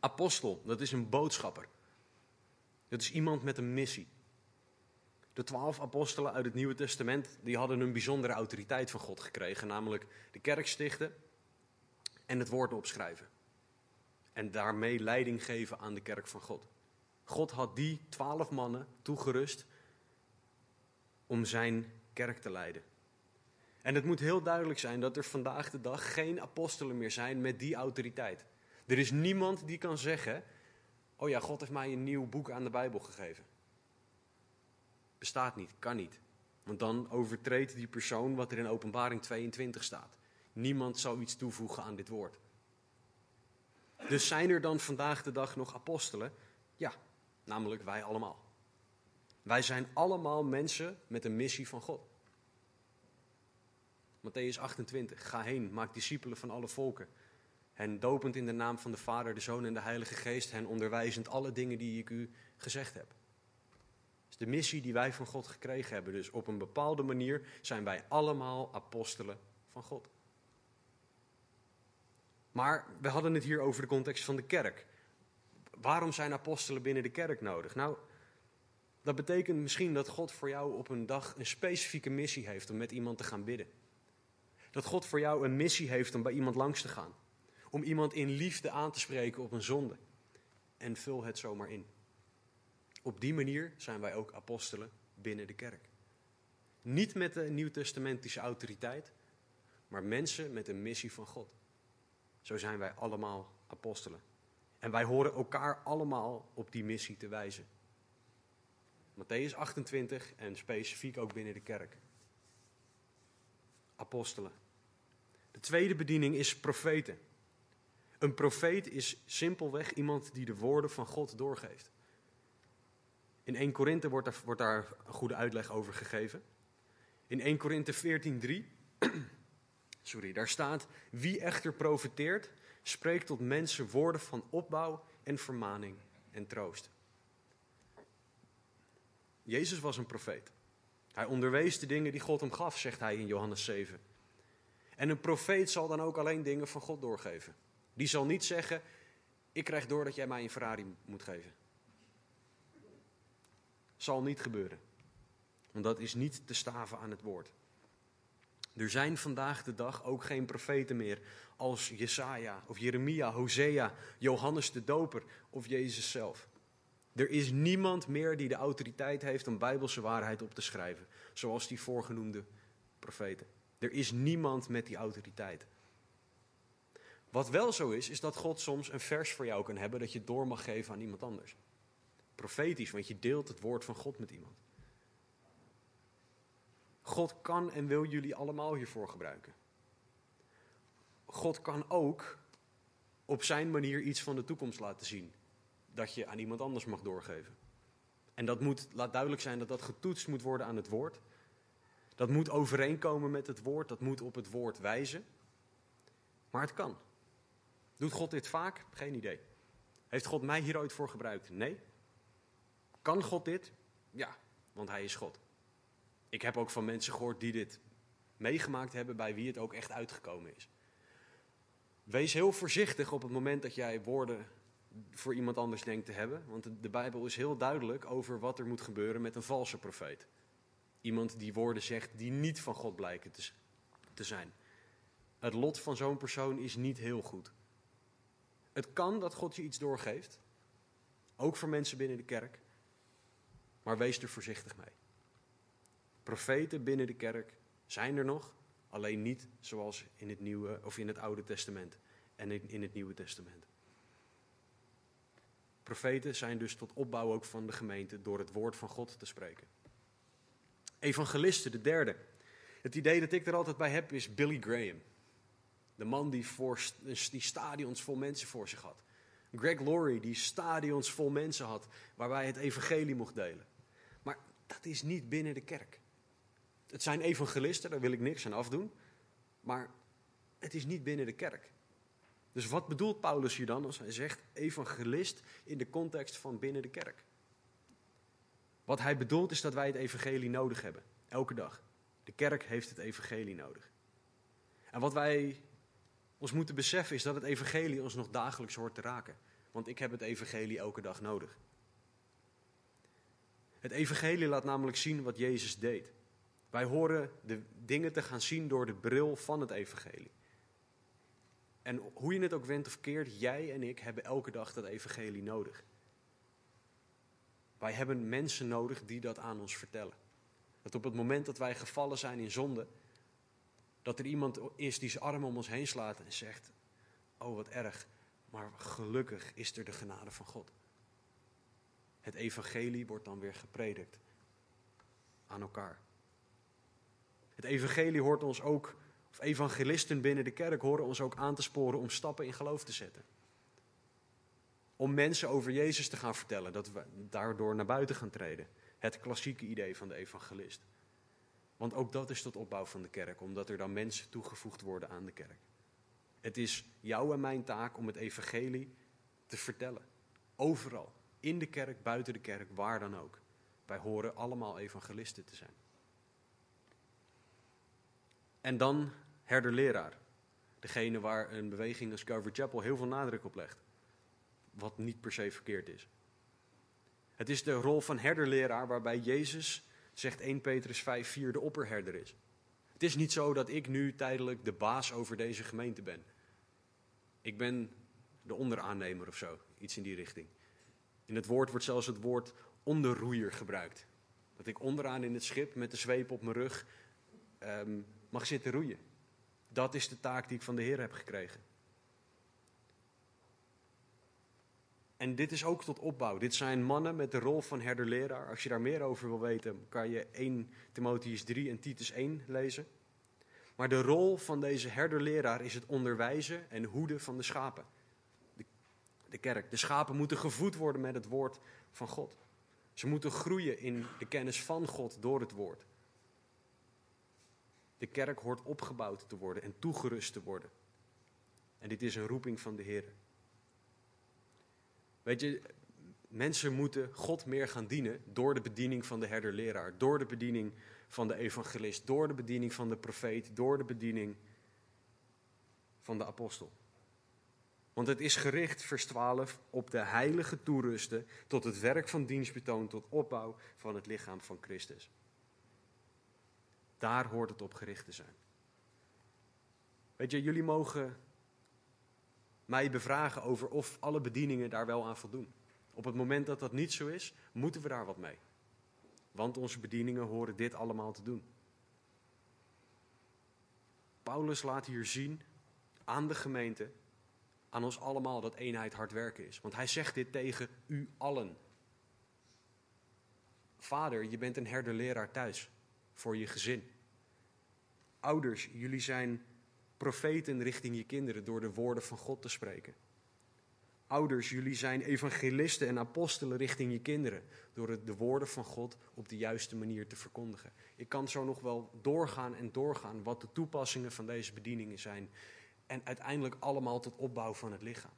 Apostel, dat is een boodschapper. Dat is iemand met een missie. De twaalf apostelen uit het Nieuwe Testament die hadden een bijzondere autoriteit van God gekregen, namelijk de kerk stichten en het woord opschrijven. En daarmee leiding geven aan de kerk van God. God had die twaalf mannen toegerust om zijn kerk te leiden. En het moet heel duidelijk zijn dat er vandaag de dag geen apostelen meer zijn met die autoriteit. Er is niemand die kan zeggen: Oh ja, God heeft mij een nieuw boek aan de Bijbel gegeven. Bestaat niet, kan niet. Want dan overtreedt die persoon wat er in Openbaring 22 staat. Niemand zal iets toevoegen aan dit woord. Dus zijn er dan vandaag de dag nog apostelen? Ja, namelijk wij allemaal. Wij zijn allemaal mensen met een missie van God. Matthäus 28. Ga heen, maak discipelen van alle volken. Hen dopend in de naam van de Vader, de Zoon en de Heilige Geest. Hen onderwijzend alle dingen die ik u gezegd heb. Dat is de missie die wij van God gekregen hebben. Dus op een bepaalde manier zijn wij allemaal apostelen van God. Maar we hadden het hier over de context van de kerk. Waarom zijn apostelen binnen de kerk nodig? Nou, dat betekent misschien dat God voor jou op een dag een specifieke missie heeft om met iemand te gaan bidden. Dat God voor jou een missie heeft om bij iemand langs te gaan. Om iemand in liefde aan te spreken op een zonde. En vul het zomaar in. Op die manier zijn wij ook apostelen binnen de kerk. Niet met de nieuwtestamentische autoriteit, maar mensen met een missie van God. Zo zijn wij allemaal apostelen. En wij horen elkaar allemaal op die missie te wijzen. Matthäus 28 en specifiek ook binnen de kerk. Apostelen. De tweede bediening is profeten. Een profeet is simpelweg iemand die de woorden van God doorgeeft. In 1 Korinthe wordt daar, wordt daar een goede uitleg over gegeven. In 1 Korinthe 14:3, [CLEARS THROAT] sorry, daar staat: Wie echter profeteert, spreekt tot mensen woorden van opbouw en vermaning en troost. Jezus was een profeet. Hij onderwees de dingen die God hem gaf, zegt hij in Johannes 7. En een profeet zal dan ook alleen dingen van God doorgeven. Die zal niet zeggen: Ik krijg door dat jij mij een Ferrari moet geven. Zal niet gebeuren. Want dat is niet te staven aan het woord. Er zijn vandaag de dag ook geen profeten meer als Jesaja of Jeremia, Hosea, Johannes de Doper of Jezus zelf. Er is niemand meer die de autoriteit heeft om bijbelse waarheid op te schrijven, zoals die voorgenoemde profeten. Er is niemand met die autoriteit. Wat wel zo is, is dat God soms een vers voor jou kan hebben dat je door mag geven aan iemand anders. Profetisch, want je deelt het woord van God met iemand. God kan en wil jullie allemaal hiervoor gebruiken. God kan ook op zijn manier iets van de toekomst laten zien. Dat je aan iemand anders mag doorgeven. En dat moet, laat duidelijk zijn dat dat getoetst moet worden aan het woord. Dat moet overeenkomen met het woord, dat moet op het woord wijzen. Maar het kan. Doet God dit vaak? Geen idee. Heeft God mij hier ooit voor gebruikt? Nee. Kan God dit? Ja, want Hij is God. Ik heb ook van mensen gehoord die dit meegemaakt hebben, bij wie het ook echt uitgekomen is. Wees heel voorzichtig op het moment dat jij woorden voor iemand anders denkt te hebben, want de Bijbel is heel duidelijk over wat er moet gebeuren met een valse profeet. Iemand die woorden zegt die niet van God blijken te zijn. Het lot van zo'n persoon is niet heel goed. Het kan dat God je iets doorgeeft, ook voor mensen binnen de kerk, maar wees er voorzichtig mee. Profeten binnen de kerk zijn er nog, alleen niet zoals in het, nieuwe, of in het Oude Testament en in het Nieuwe Testament. Profeten zijn dus tot opbouw ook van de gemeente door het woord van God te spreken. Evangelisten, de derde. Het idee dat ik er altijd bij heb is Billy Graham. De man die, voor, die stadions vol mensen voor zich had. Greg Laurie, die stadions vol mensen had, waarbij het evangelie mocht delen. Maar dat is niet binnen de kerk. Het zijn evangelisten, daar wil ik niks aan afdoen. Maar het is niet binnen de kerk. Dus wat bedoelt Paulus hier dan als hij zegt evangelist in de context van binnen de kerk? Wat hij bedoelt is dat wij het evangelie nodig hebben, elke dag. De kerk heeft het evangelie nodig. En wat wij ons moeten beseffen is dat het evangelie ons nog dagelijks hoort te raken. Want ik heb het evangelie elke dag nodig. Het evangelie laat namelijk zien wat Jezus deed. Wij horen de dingen te gaan zien door de bril van het evangelie. En hoe je het ook wendt of keert, jij en ik hebben elke dag dat evangelie nodig. Wij hebben mensen nodig die dat aan ons vertellen. Dat op het moment dat wij gevallen zijn in zonde, Dat er iemand is die zijn arm om ons heen slaat en zegt: Oh, wat erg, maar gelukkig is er de genade van God. Het evangelie wordt dan weer gepredikt aan elkaar. Het evangelie hoort ons ook, of evangelisten binnen de kerk horen ons ook aan te sporen om stappen in geloof te zetten. Om mensen over Jezus te gaan vertellen, dat we daardoor naar buiten gaan treden. Het klassieke idee van de evangelist. Want ook dat is tot opbouw van de kerk, omdat er dan mensen toegevoegd worden aan de kerk. Het is jouw en mijn taak om het evangelie te vertellen. Overal. In de kerk, buiten de kerk, waar dan ook. Wij horen allemaal evangelisten te zijn. En dan herder-leraar. Degene waar een beweging als Calvary Chapel heel veel nadruk op legt. Wat niet per se verkeerd is. Het is de rol van herderleraar waarbij Jezus, zegt 1 Petrus 5, 4, de opperherder is. Het is niet zo dat ik nu tijdelijk de baas over deze gemeente ben. Ik ben de onderaannemer of zo, iets in die richting. In het woord wordt zelfs het woord onderroeier gebruikt. Dat ik onderaan in het schip met de zweep op mijn rug um, mag zitten roeien. Dat is de taak die ik van de Heer heb gekregen. En dit is ook tot opbouw. Dit zijn mannen met de rol van herderleraar. Als je daar meer over wil weten, kan je 1 Timotheus 3 en Titus 1 lezen. Maar de rol van deze herderleraar is het onderwijzen en hoeden van de schapen. De, de kerk. De schapen moeten gevoed worden met het woord van God. Ze moeten groeien in de kennis van God door het woord. De kerk hoort opgebouwd te worden en toegerust te worden. En dit is een roeping van de Heer. Weet je, mensen moeten God meer gaan dienen door de bediening van de herderleraar, door de bediening van de evangelist, door de bediening van de profeet, door de bediening van de apostel. Want het is gericht, vers 12, op de heilige toerusten tot het werk van dienstbetoon, tot opbouw van het lichaam van Christus. Daar hoort het op gericht te zijn. Weet je, jullie mogen mij bevragen over of alle bedieningen daar wel aan voldoen. Op het moment dat dat niet zo is, moeten we daar wat mee. Want onze bedieningen horen dit allemaal te doen. Paulus laat hier zien aan de gemeente, aan ons allemaal, dat eenheid hard werken is. Want hij zegt dit tegen u allen. Vader, je bent een herderleraar thuis voor je gezin. Ouders, jullie zijn profeten richting je kinderen door de woorden van God te spreken. Ouders, jullie zijn evangelisten en apostelen richting je kinderen door de woorden van God op de juiste manier te verkondigen. Ik kan zo nog wel doorgaan en doorgaan wat de toepassingen van deze bedieningen zijn en uiteindelijk allemaal tot opbouw van het lichaam.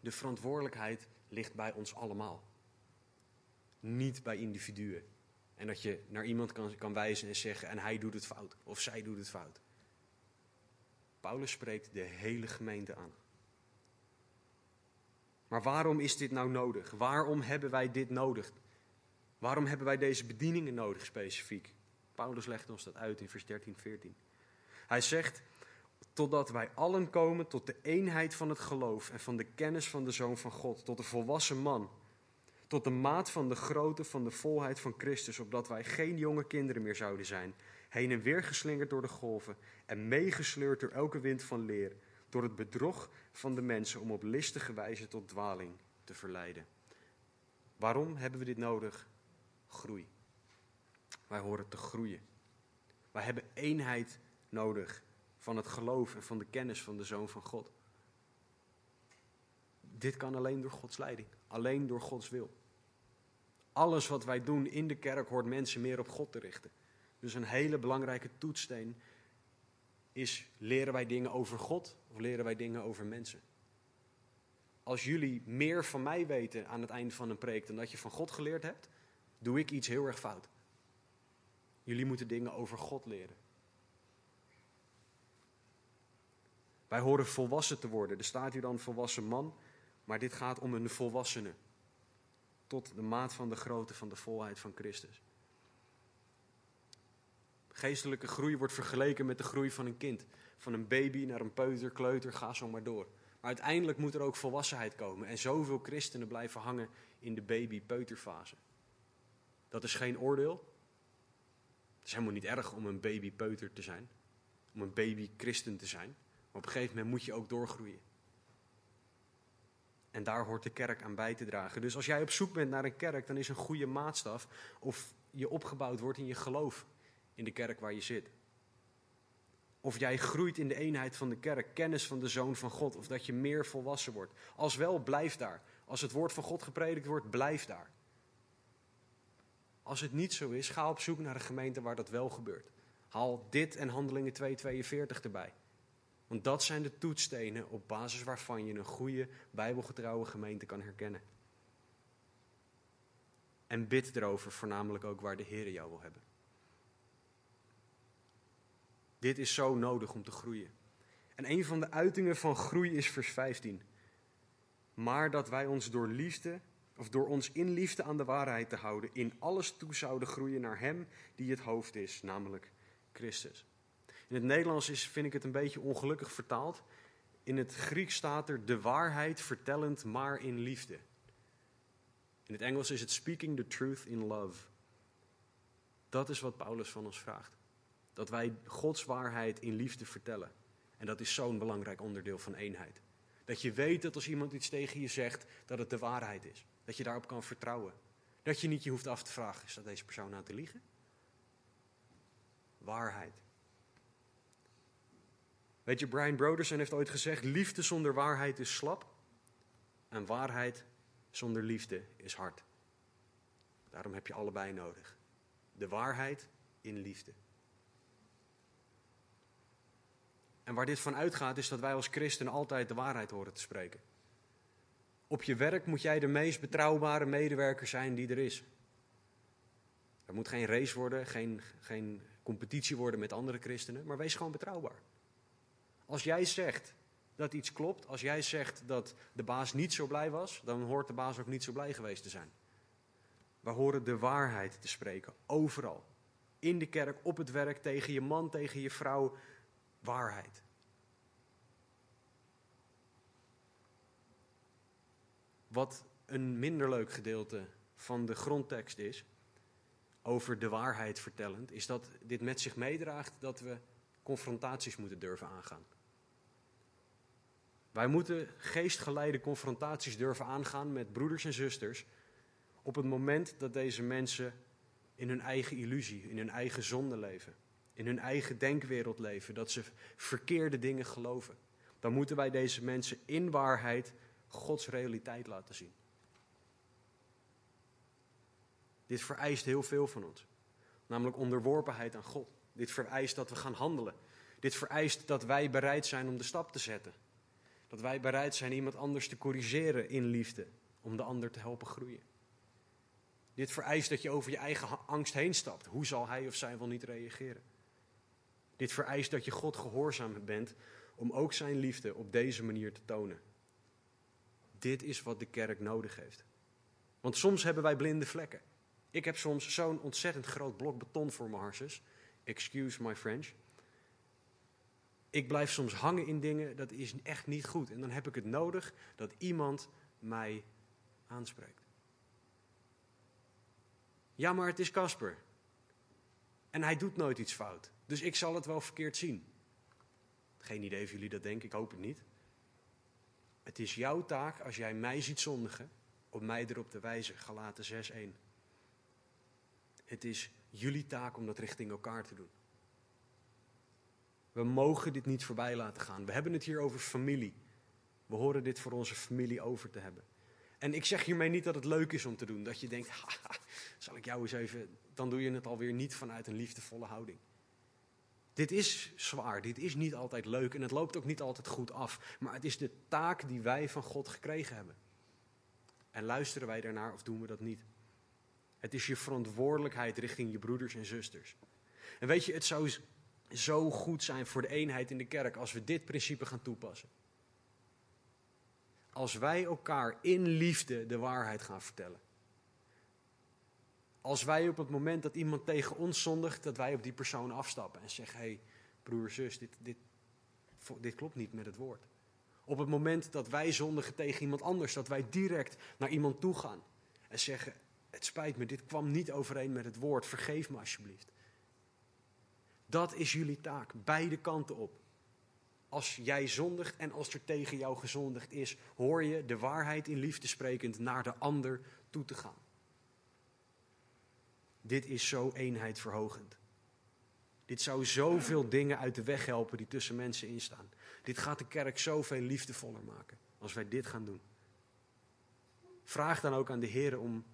De verantwoordelijkheid ligt bij ons allemaal, niet bij individuen. En dat je naar iemand kan, kan wijzen en zeggen en hij doet het fout of zij doet het fout. Paulus spreekt de hele gemeente aan. Maar waarom is dit nou nodig? Waarom hebben wij dit nodig? Waarom hebben wij deze bedieningen nodig specifiek? Paulus legt ons dat uit in vers 13, 14. Hij zegt, totdat wij allen komen tot de eenheid van het geloof en van de kennis van de Zoon van God, tot de volwassen man, tot de maat van de grootte van de volheid van Christus, opdat wij geen jonge kinderen meer zouden zijn, heen en weer geslingerd door de golven en meegesleurd door elke wind van leer, door het bedrog van de mensen om op listige wijze tot dwaling te verleiden. Waarom hebben we dit nodig? Groei. Wij horen te groeien. Wij hebben eenheid nodig van het geloof en van de kennis van de Zoon van God. Dit kan alleen door Gods leiding, alleen door Gods wil. Alles wat wij doen in de kerk hoort mensen meer op God te richten. Dus een hele belangrijke toetssteen is: leren wij dingen over God of leren wij dingen over mensen? Als jullie meer van mij weten aan het einde van een preek dan dat je van God geleerd hebt, doe ik iets heel erg fout. Jullie moeten dingen over God leren. Wij horen volwassen te worden. Er staat hier dan volwassen man, maar dit gaat om een volwassene. Tot de maat van de grootte van de volheid van Christus. Geestelijke groei wordt vergeleken met de groei van een kind. Van een baby naar een peuter, kleuter, ga zo maar door. Maar uiteindelijk moet er ook volwassenheid komen. En zoveel christenen blijven hangen in de baby-peuterfase. Dat is geen oordeel. Het is helemaal niet erg om een baby-peuter te zijn. om een baby christen te zijn. Maar op een gegeven moment moet je ook doorgroeien. En daar hoort de kerk aan bij te dragen. Dus als jij op zoek bent naar een kerk, dan is een goede maatstaf of je opgebouwd wordt in je geloof in de kerk waar je zit. Of jij groeit in de eenheid van de kerk, kennis van de Zoon van God, of dat je meer volwassen wordt. Als wel, blijf daar. Als het woord van God gepredikt wordt, blijf daar. Als het niet zo is, ga op zoek naar een gemeente waar dat wel gebeurt. Haal dit en Handelingen 2:42 erbij. Want dat zijn de toetsstenen op basis waarvan je een goede, bijbelgetrouwe gemeente kan herkennen. En bid erover, voornamelijk ook waar de Heer jou wil hebben. Dit is zo nodig om te groeien. En een van de uitingen van groei is vers 15. Maar dat wij ons door liefde, of door ons in liefde aan de waarheid te houden, in alles toe zouden groeien naar Hem die het hoofd is, namelijk Christus. In het Nederlands is, vind ik het een beetje ongelukkig vertaald. In het Grieks staat er de waarheid vertellend, maar in liefde. In het Engels is het speaking the truth in love. Dat is wat Paulus van ons vraagt. Dat wij Gods waarheid in liefde vertellen. En dat is zo'n belangrijk onderdeel van eenheid. Dat je weet dat als iemand iets tegen je zegt, dat het de waarheid is. Dat je daarop kan vertrouwen. Dat je niet je hoeft af te vragen, is dat deze persoon aan te liegen? Waarheid. Weet je, Brian Broderson heeft ooit gezegd: liefde zonder waarheid is slap. En waarheid zonder liefde is hard. Daarom heb je allebei nodig. De waarheid in liefde. En waar dit van uitgaat is dat wij als christenen altijd de waarheid horen te spreken. Op je werk moet jij de meest betrouwbare medewerker zijn die er is. Er moet geen race worden, geen, geen competitie worden met andere christenen, maar wees gewoon betrouwbaar. Als jij zegt dat iets klopt, als jij zegt dat de baas niet zo blij was, dan hoort de baas ook niet zo blij geweest te zijn. We horen de waarheid te spreken, overal. In de kerk, op het werk, tegen je man, tegen je vrouw, waarheid. Wat een minder leuk gedeelte van de grondtekst is, over de waarheid vertellend, is dat dit met zich meedraagt dat we confrontaties moeten durven aangaan. Wij moeten geestgeleide confrontaties durven aangaan met broeders en zusters op het moment dat deze mensen in hun eigen illusie, in hun eigen zonde leven, in hun eigen denkwereld leven, dat ze verkeerde dingen geloven. Dan moeten wij deze mensen in waarheid Gods realiteit laten zien. Dit vereist heel veel van ons, namelijk onderworpenheid aan God. Dit vereist dat we gaan handelen. Dit vereist dat wij bereid zijn om de stap te zetten. Dat wij bereid zijn iemand anders te corrigeren in liefde, om de ander te helpen groeien. Dit vereist dat je over je eigen angst heen stapt. Hoe zal hij of zij wel niet reageren? Dit vereist dat je God gehoorzaam bent om ook zijn liefde op deze manier te tonen. Dit is wat de kerk nodig heeft. Want soms hebben wij blinde vlekken. Ik heb soms zo'n ontzettend groot blok beton voor mijn harses. Excuse my French. Ik blijf soms hangen in dingen, dat is echt niet goed. En dan heb ik het nodig dat iemand mij aanspreekt. Ja, maar het is Casper. En hij doet nooit iets fout. Dus ik zal het wel verkeerd zien. Geen idee of jullie dat denken, ik hoop het niet. Het is jouw taak als jij mij ziet zondigen, om mij erop te wijzen. Galaten 6:1. Het is jullie taak om dat richting elkaar te doen. We mogen dit niet voorbij laten gaan. We hebben het hier over familie. We horen dit voor onze familie over te hebben. En ik zeg hiermee niet dat het leuk is om te doen. Dat je denkt, [LAUGHS] haha, zal ik jou eens even... Dan doe je het alweer niet vanuit een liefdevolle houding. Dit is zwaar, dit is niet altijd leuk en het loopt ook niet altijd goed af. Maar het is de taak die wij van God gekregen hebben. En luisteren wij daarnaar of doen we dat niet? Het is je verantwoordelijkheid richting je broeders en zusters. En weet je, het zou zo goed zijn voor de eenheid in de kerk als we dit principe gaan toepassen. Als wij elkaar in liefde de waarheid gaan vertellen. Als wij op het moment dat iemand tegen ons zondigt, dat wij op die persoon afstappen en zeggen: hé, hey, broer, zus, dit, dit, dit klopt niet met het woord. Op het moment dat wij zondigen tegen iemand anders, dat wij direct naar iemand toe gaan en zeggen: Het spijt me, dit kwam niet overeen met het woord, vergeef me alsjeblieft. Dat is jullie taak, beide kanten op. Als jij zondigt en als er tegen jou gezondigd is, hoor je de waarheid in liefde sprekend naar de ander toe te gaan. Dit is zo eenheidverhogend. Dit zou zoveel dingen uit de weg helpen die tussen mensen instaan. Dit gaat de kerk zoveel liefdevoller maken als wij dit gaan doen. Vraag dan ook aan de Heer om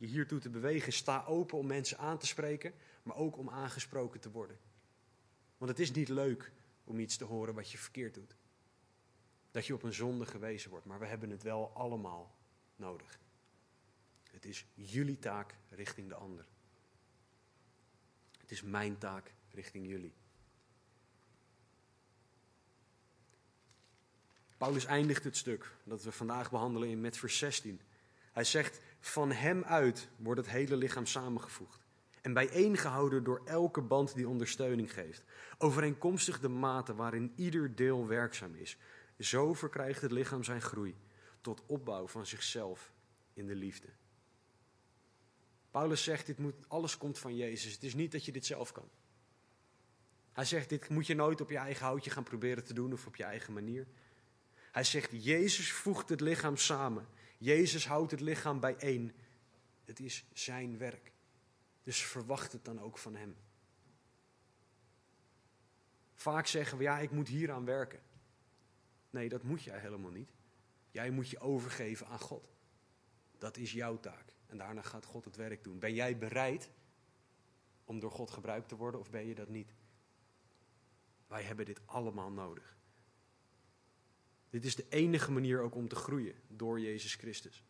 je hiertoe te bewegen. Sta open om mensen aan te spreken, maar ook om aangesproken te worden. Want het is niet leuk om iets te horen wat je verkeerd doet. Dat je op een zonde gewezen wordt, maar we hebben het wel allemaal nodig. Het is jullie taak richting de ander. Het is mijn taak richting jullie. Paulus eindigt het stuk dat we vandaag behandelen in met vers 16. Hij zegt: Van hem uit wordt het hele lichaam samengevoegd en bijeengehouden door elke band die ondersteuning geeft, overeenkomstig de mate waarin ieder deel werkzaam is. Zo verkrijgt het lichaam zijn groei tot opbouw van zichzelf in de liefde. Paulus zegt, dit moet, alles komt van Jezus. Het is niet dat je dit zelf kan. Hij zegt, dit moet je nooit op je eigen houtje gaan proberen te doen of op je eigen manier. Hij zegt, Jezus voegt het lichaam samen. Jezus houdt het lichaam bijeen. Het is zijn werk. Dus verwacht het dan ook van hem. Vaak zeggen we, ja, ik moet hier aan werken. Nee, dat moet jij helemaal niet. Jij moet je overgeven aan God. Dat is jouw taak. En daarna gaat God het werk doen. Ben jij bereid om door God gebruikt te worden of ben je dat niet? Wij hebben dit allemaal nodig. Dit is de enige manier ook om te groeien door Jezus Christus.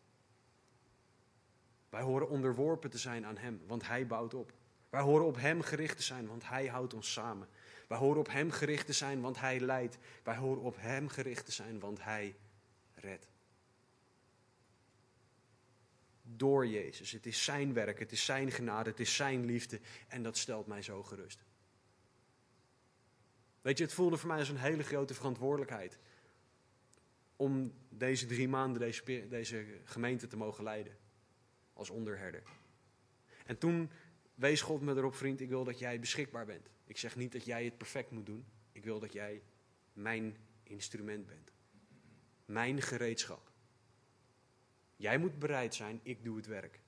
Wij horen onderworpen te zijn aan Hem, want Hij bouwt op. Wij horen op Hem gericht te zijn, want Hij houdt ons samen. Wij horen op Hem gericht te zijn, want Hij leidt. Wij horen op Hem gericht te zijn, want Hij redt. Door Jezus. Het is Zijn werk, het is Zijn genade, het is Zijn liefde. En dat stelt mij zo gerust. Weet je, het voelde voor mij als een hele grote verantwoordelijkheid. Om deze drie maanden deze, deze gemeente te mogen leiden. Als onderherder. En toen wees God me erop, vriend, ik wil dat jij beschikbaar bent. Ik zeg niet dat jij het perfect moet doen. Ik wil dat jij mijn instrument bent. Mijn gereedschap. Jij moet bereid zijn, ik doe het werk.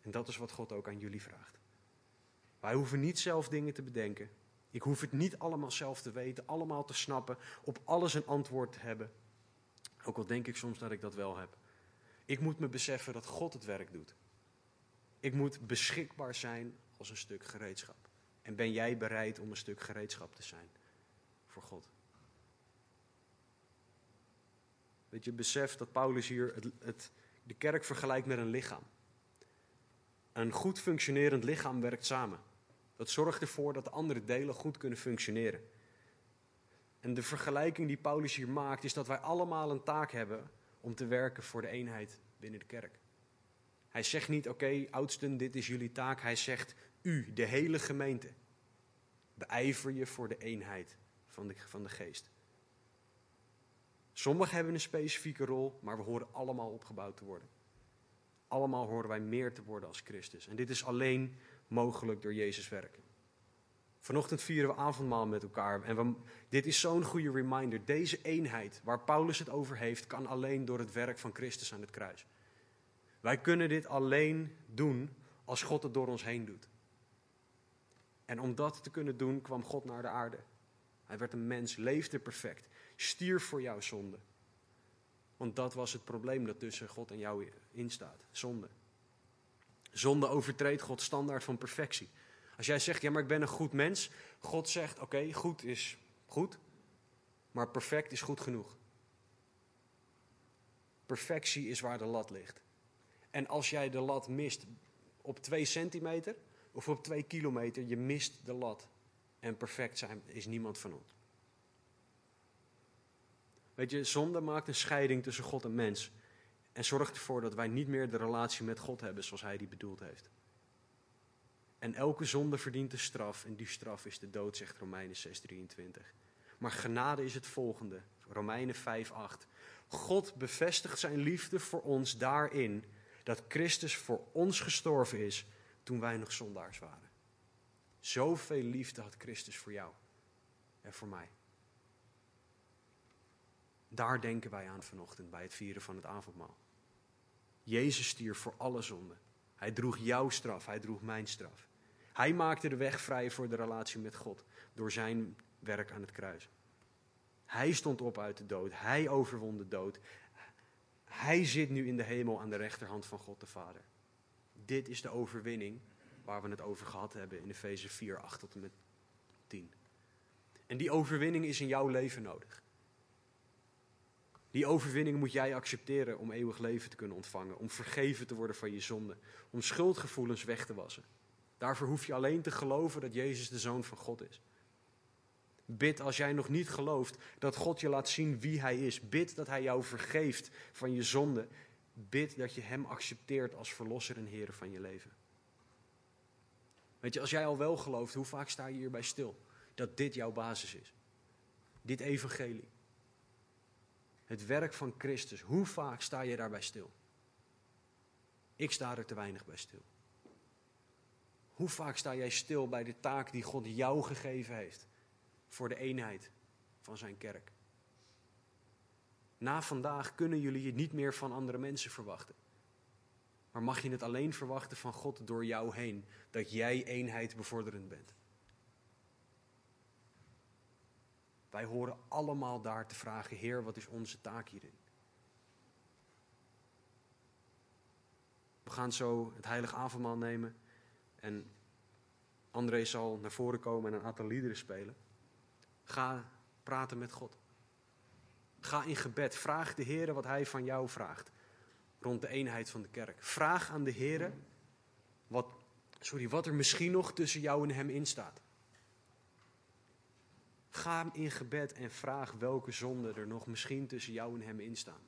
En dat is wat God ook aan jullie vraagt. Wij hoeven niet zelf dingen te bedenken. Ik hoef het niet allemaal zelf te weten, allemaal te snappen, op alles een antwoord te hebben. Ook al denk ik soms dat ik dat wel heb. Ik moet me beseffen dat God het werk doet. Ik moet beschikbaar zijn als een stuk gereedschap. En ben jij bereid om een stuk gereedschap te zijn voor God? Weet je, besef dat Paulus hier het, het, de kerk vergelijkt met een lichaam. Een goed functionerend lichaam werkt samen. Dat zorgt ervoor dat de andere delen goed kunnen functioneren. En de vergelijking die Paulus hier maakt is dat wij allemaal een taak hebben om te werken voor de eenheid binnen de kerk. Hij zegt niet, oké, oudsten, dit is jullie taak. Hij zegt, u, de hele gemeente, beijver je voor de eenheid van de, van de geest. Sommigen hebben een specifieke rol, maar we horen allemaal opgebouwd te worden. Allemaal horen wij meer te worden als Christus. En dit is alleen mogelijk door Jezus werk. Vanochtend vieren we avondmaal met elkaar. En dit is zo'n goede reminder. Deze eenheid waar Paulus het over heeft, kan alleen door het werk van Christus aan het kruis. Wij kunnen dit alleen doen als God het door ons heen doet. En om dat te kunnen doen, kwam God naar de aarde. Hij werd een mens, leefde perfect, stierf voor jouw zonde. Want dat was het probleem dat tussen God en jou in staat: zonde. Zonde overtreedt Gods standaard van perfectie. Als jij zegt, ja, maar ik ben een goed mens. God zegt, oké, goed is goed, maar perfect is goed genoeg. Perfectie is waar de lat ligt. En als jij de lat mist op twee centimeter of op twee kilometer, je mist de lat. En perfect zijn is niemand van ons. Weet je, zonde maakt een scheiding tussen God en mens. En zorgt ervoor dat wij niet meer de relatie met God hebben zoals Hij die bedoeld heeft. En elke zonde verdient de straf. En die straf is de dood, zegt Romeinen 6:23. Maar genade is het volgende. Romeinen 5:8. God bevestigt zijn liefde voor ons daarin dat Christus voor ons gestorven is toen wij nog zondaars waren. Zoveel liefde had Christus voor jou en voor mij. Daar denken wij aan vanochtend bij het vieren van het avondmaal. Jezus stierf voor alle zonden. Hij droeg jouw straf, hij droeg mijn straf. Hij maakte de weg vrij voor de relatie met God door zijn werk aan het kruis. Hij stond op uit de dood, hij overwon de dood. Hij zit nu in de hemel aan de rechterhand van God de Vader. Dit is de overwinning waar we het over gehad hebben in Efeze 4, 8 tot en met 10. En die overwinning is in jouw leven nodig. Die overwinning moet jij accepteren om eeuwig leven te kunnen ontvangen, om vergeven te worden van je zonde, om schuldgevoelens weg te wassen. Daarvoor hoef je alleen te geloven dat Jezus de Zoon van God is. Bid als jij nog niet gelooft dat God je laat zien wie Hij is. Bid dat Hij jou vergeeft van je zonde. Bid dat je Hem accepteert als Verlosser en Heer van je leven. Weet je, als jij al wel gelooft, hoe vaak sta je hierbij stil? Dat dit jouw basis is. Dit evangelie. Het werk van Christus. Hoe vaak sta je daarbij stil? Ik sta er te weinig bij stil. Hoe vaak sta jij stil bij de taak die God jou gegeven heeft voor de eenheid van zijn kerk? Na vandaag kunnen jullie het niet meer van andere mensen verwachten. Maar mag je het alleen verwachten van God door jou heen, dat jij eenheid bevorderend bent? Wij horen allemaal daar te vragen, Heer, wat is onze taak hierin? We gaan zo het heilige avondmaal nemen en André zal naar voren komen en een aantal liederen spelen. Ga praten met God. Ga in gebed. Vraag de Heer wat Hij van jou vraagt rond de eenheid van de kerk. Vraag aan de Heer wat, sorry, wat er misschien nog tussen jou en Hem instaat. Ga in gebed en vraag welke zonden er nog misschien tussen jou en Hem instaan.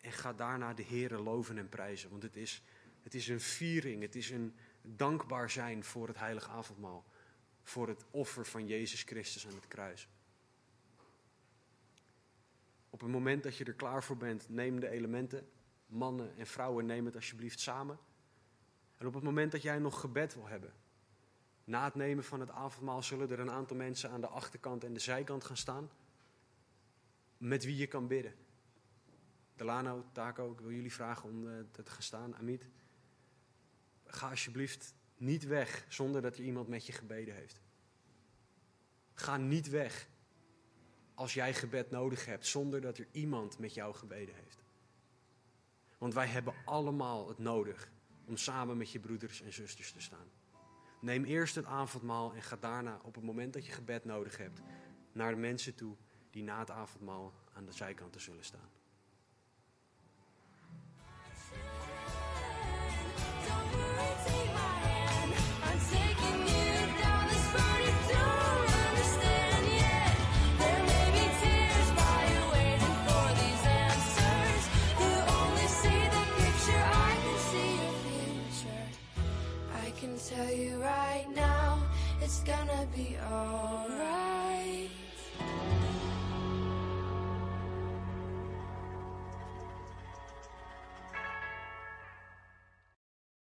En ga daarna de Heer loven en prijzen, want het is, het is een viering, het is een dankbaar zijn voor het heilige avondmaal, voor het offer van Jezus Christus aan het kruis. Op het moment dat je er klaar voor bent, neem de elementen. Mannen en vrouwen, neem het alsjeblieft samen. En op het moment dat jij nog gebed wil hebben, na het nemen van het avondmaal zullen er een aantal mensen aan de achterkant en de zijkant gaan staan. Met wie je kan bidden. Delano, Taco, ik wil jullie vragen om eh, te gaan staan. Amit, ga alsjeblieft niet weg zonder dat er iemand met je gebeden heeft. Ga niet weg als jij gebed nodig hebt zonder dat er iemand met jou gebeden heeft. Want wij hebben allemaal het nodig om samen met je broeders en zusters te staan. Neem eerst het avondmaal en ga daarna op het moment dat je gebed nodig hebt naar de mensen toe die na het avondmaal aan de zijkanten zullen staan. tell you right now, it's gonna be alright.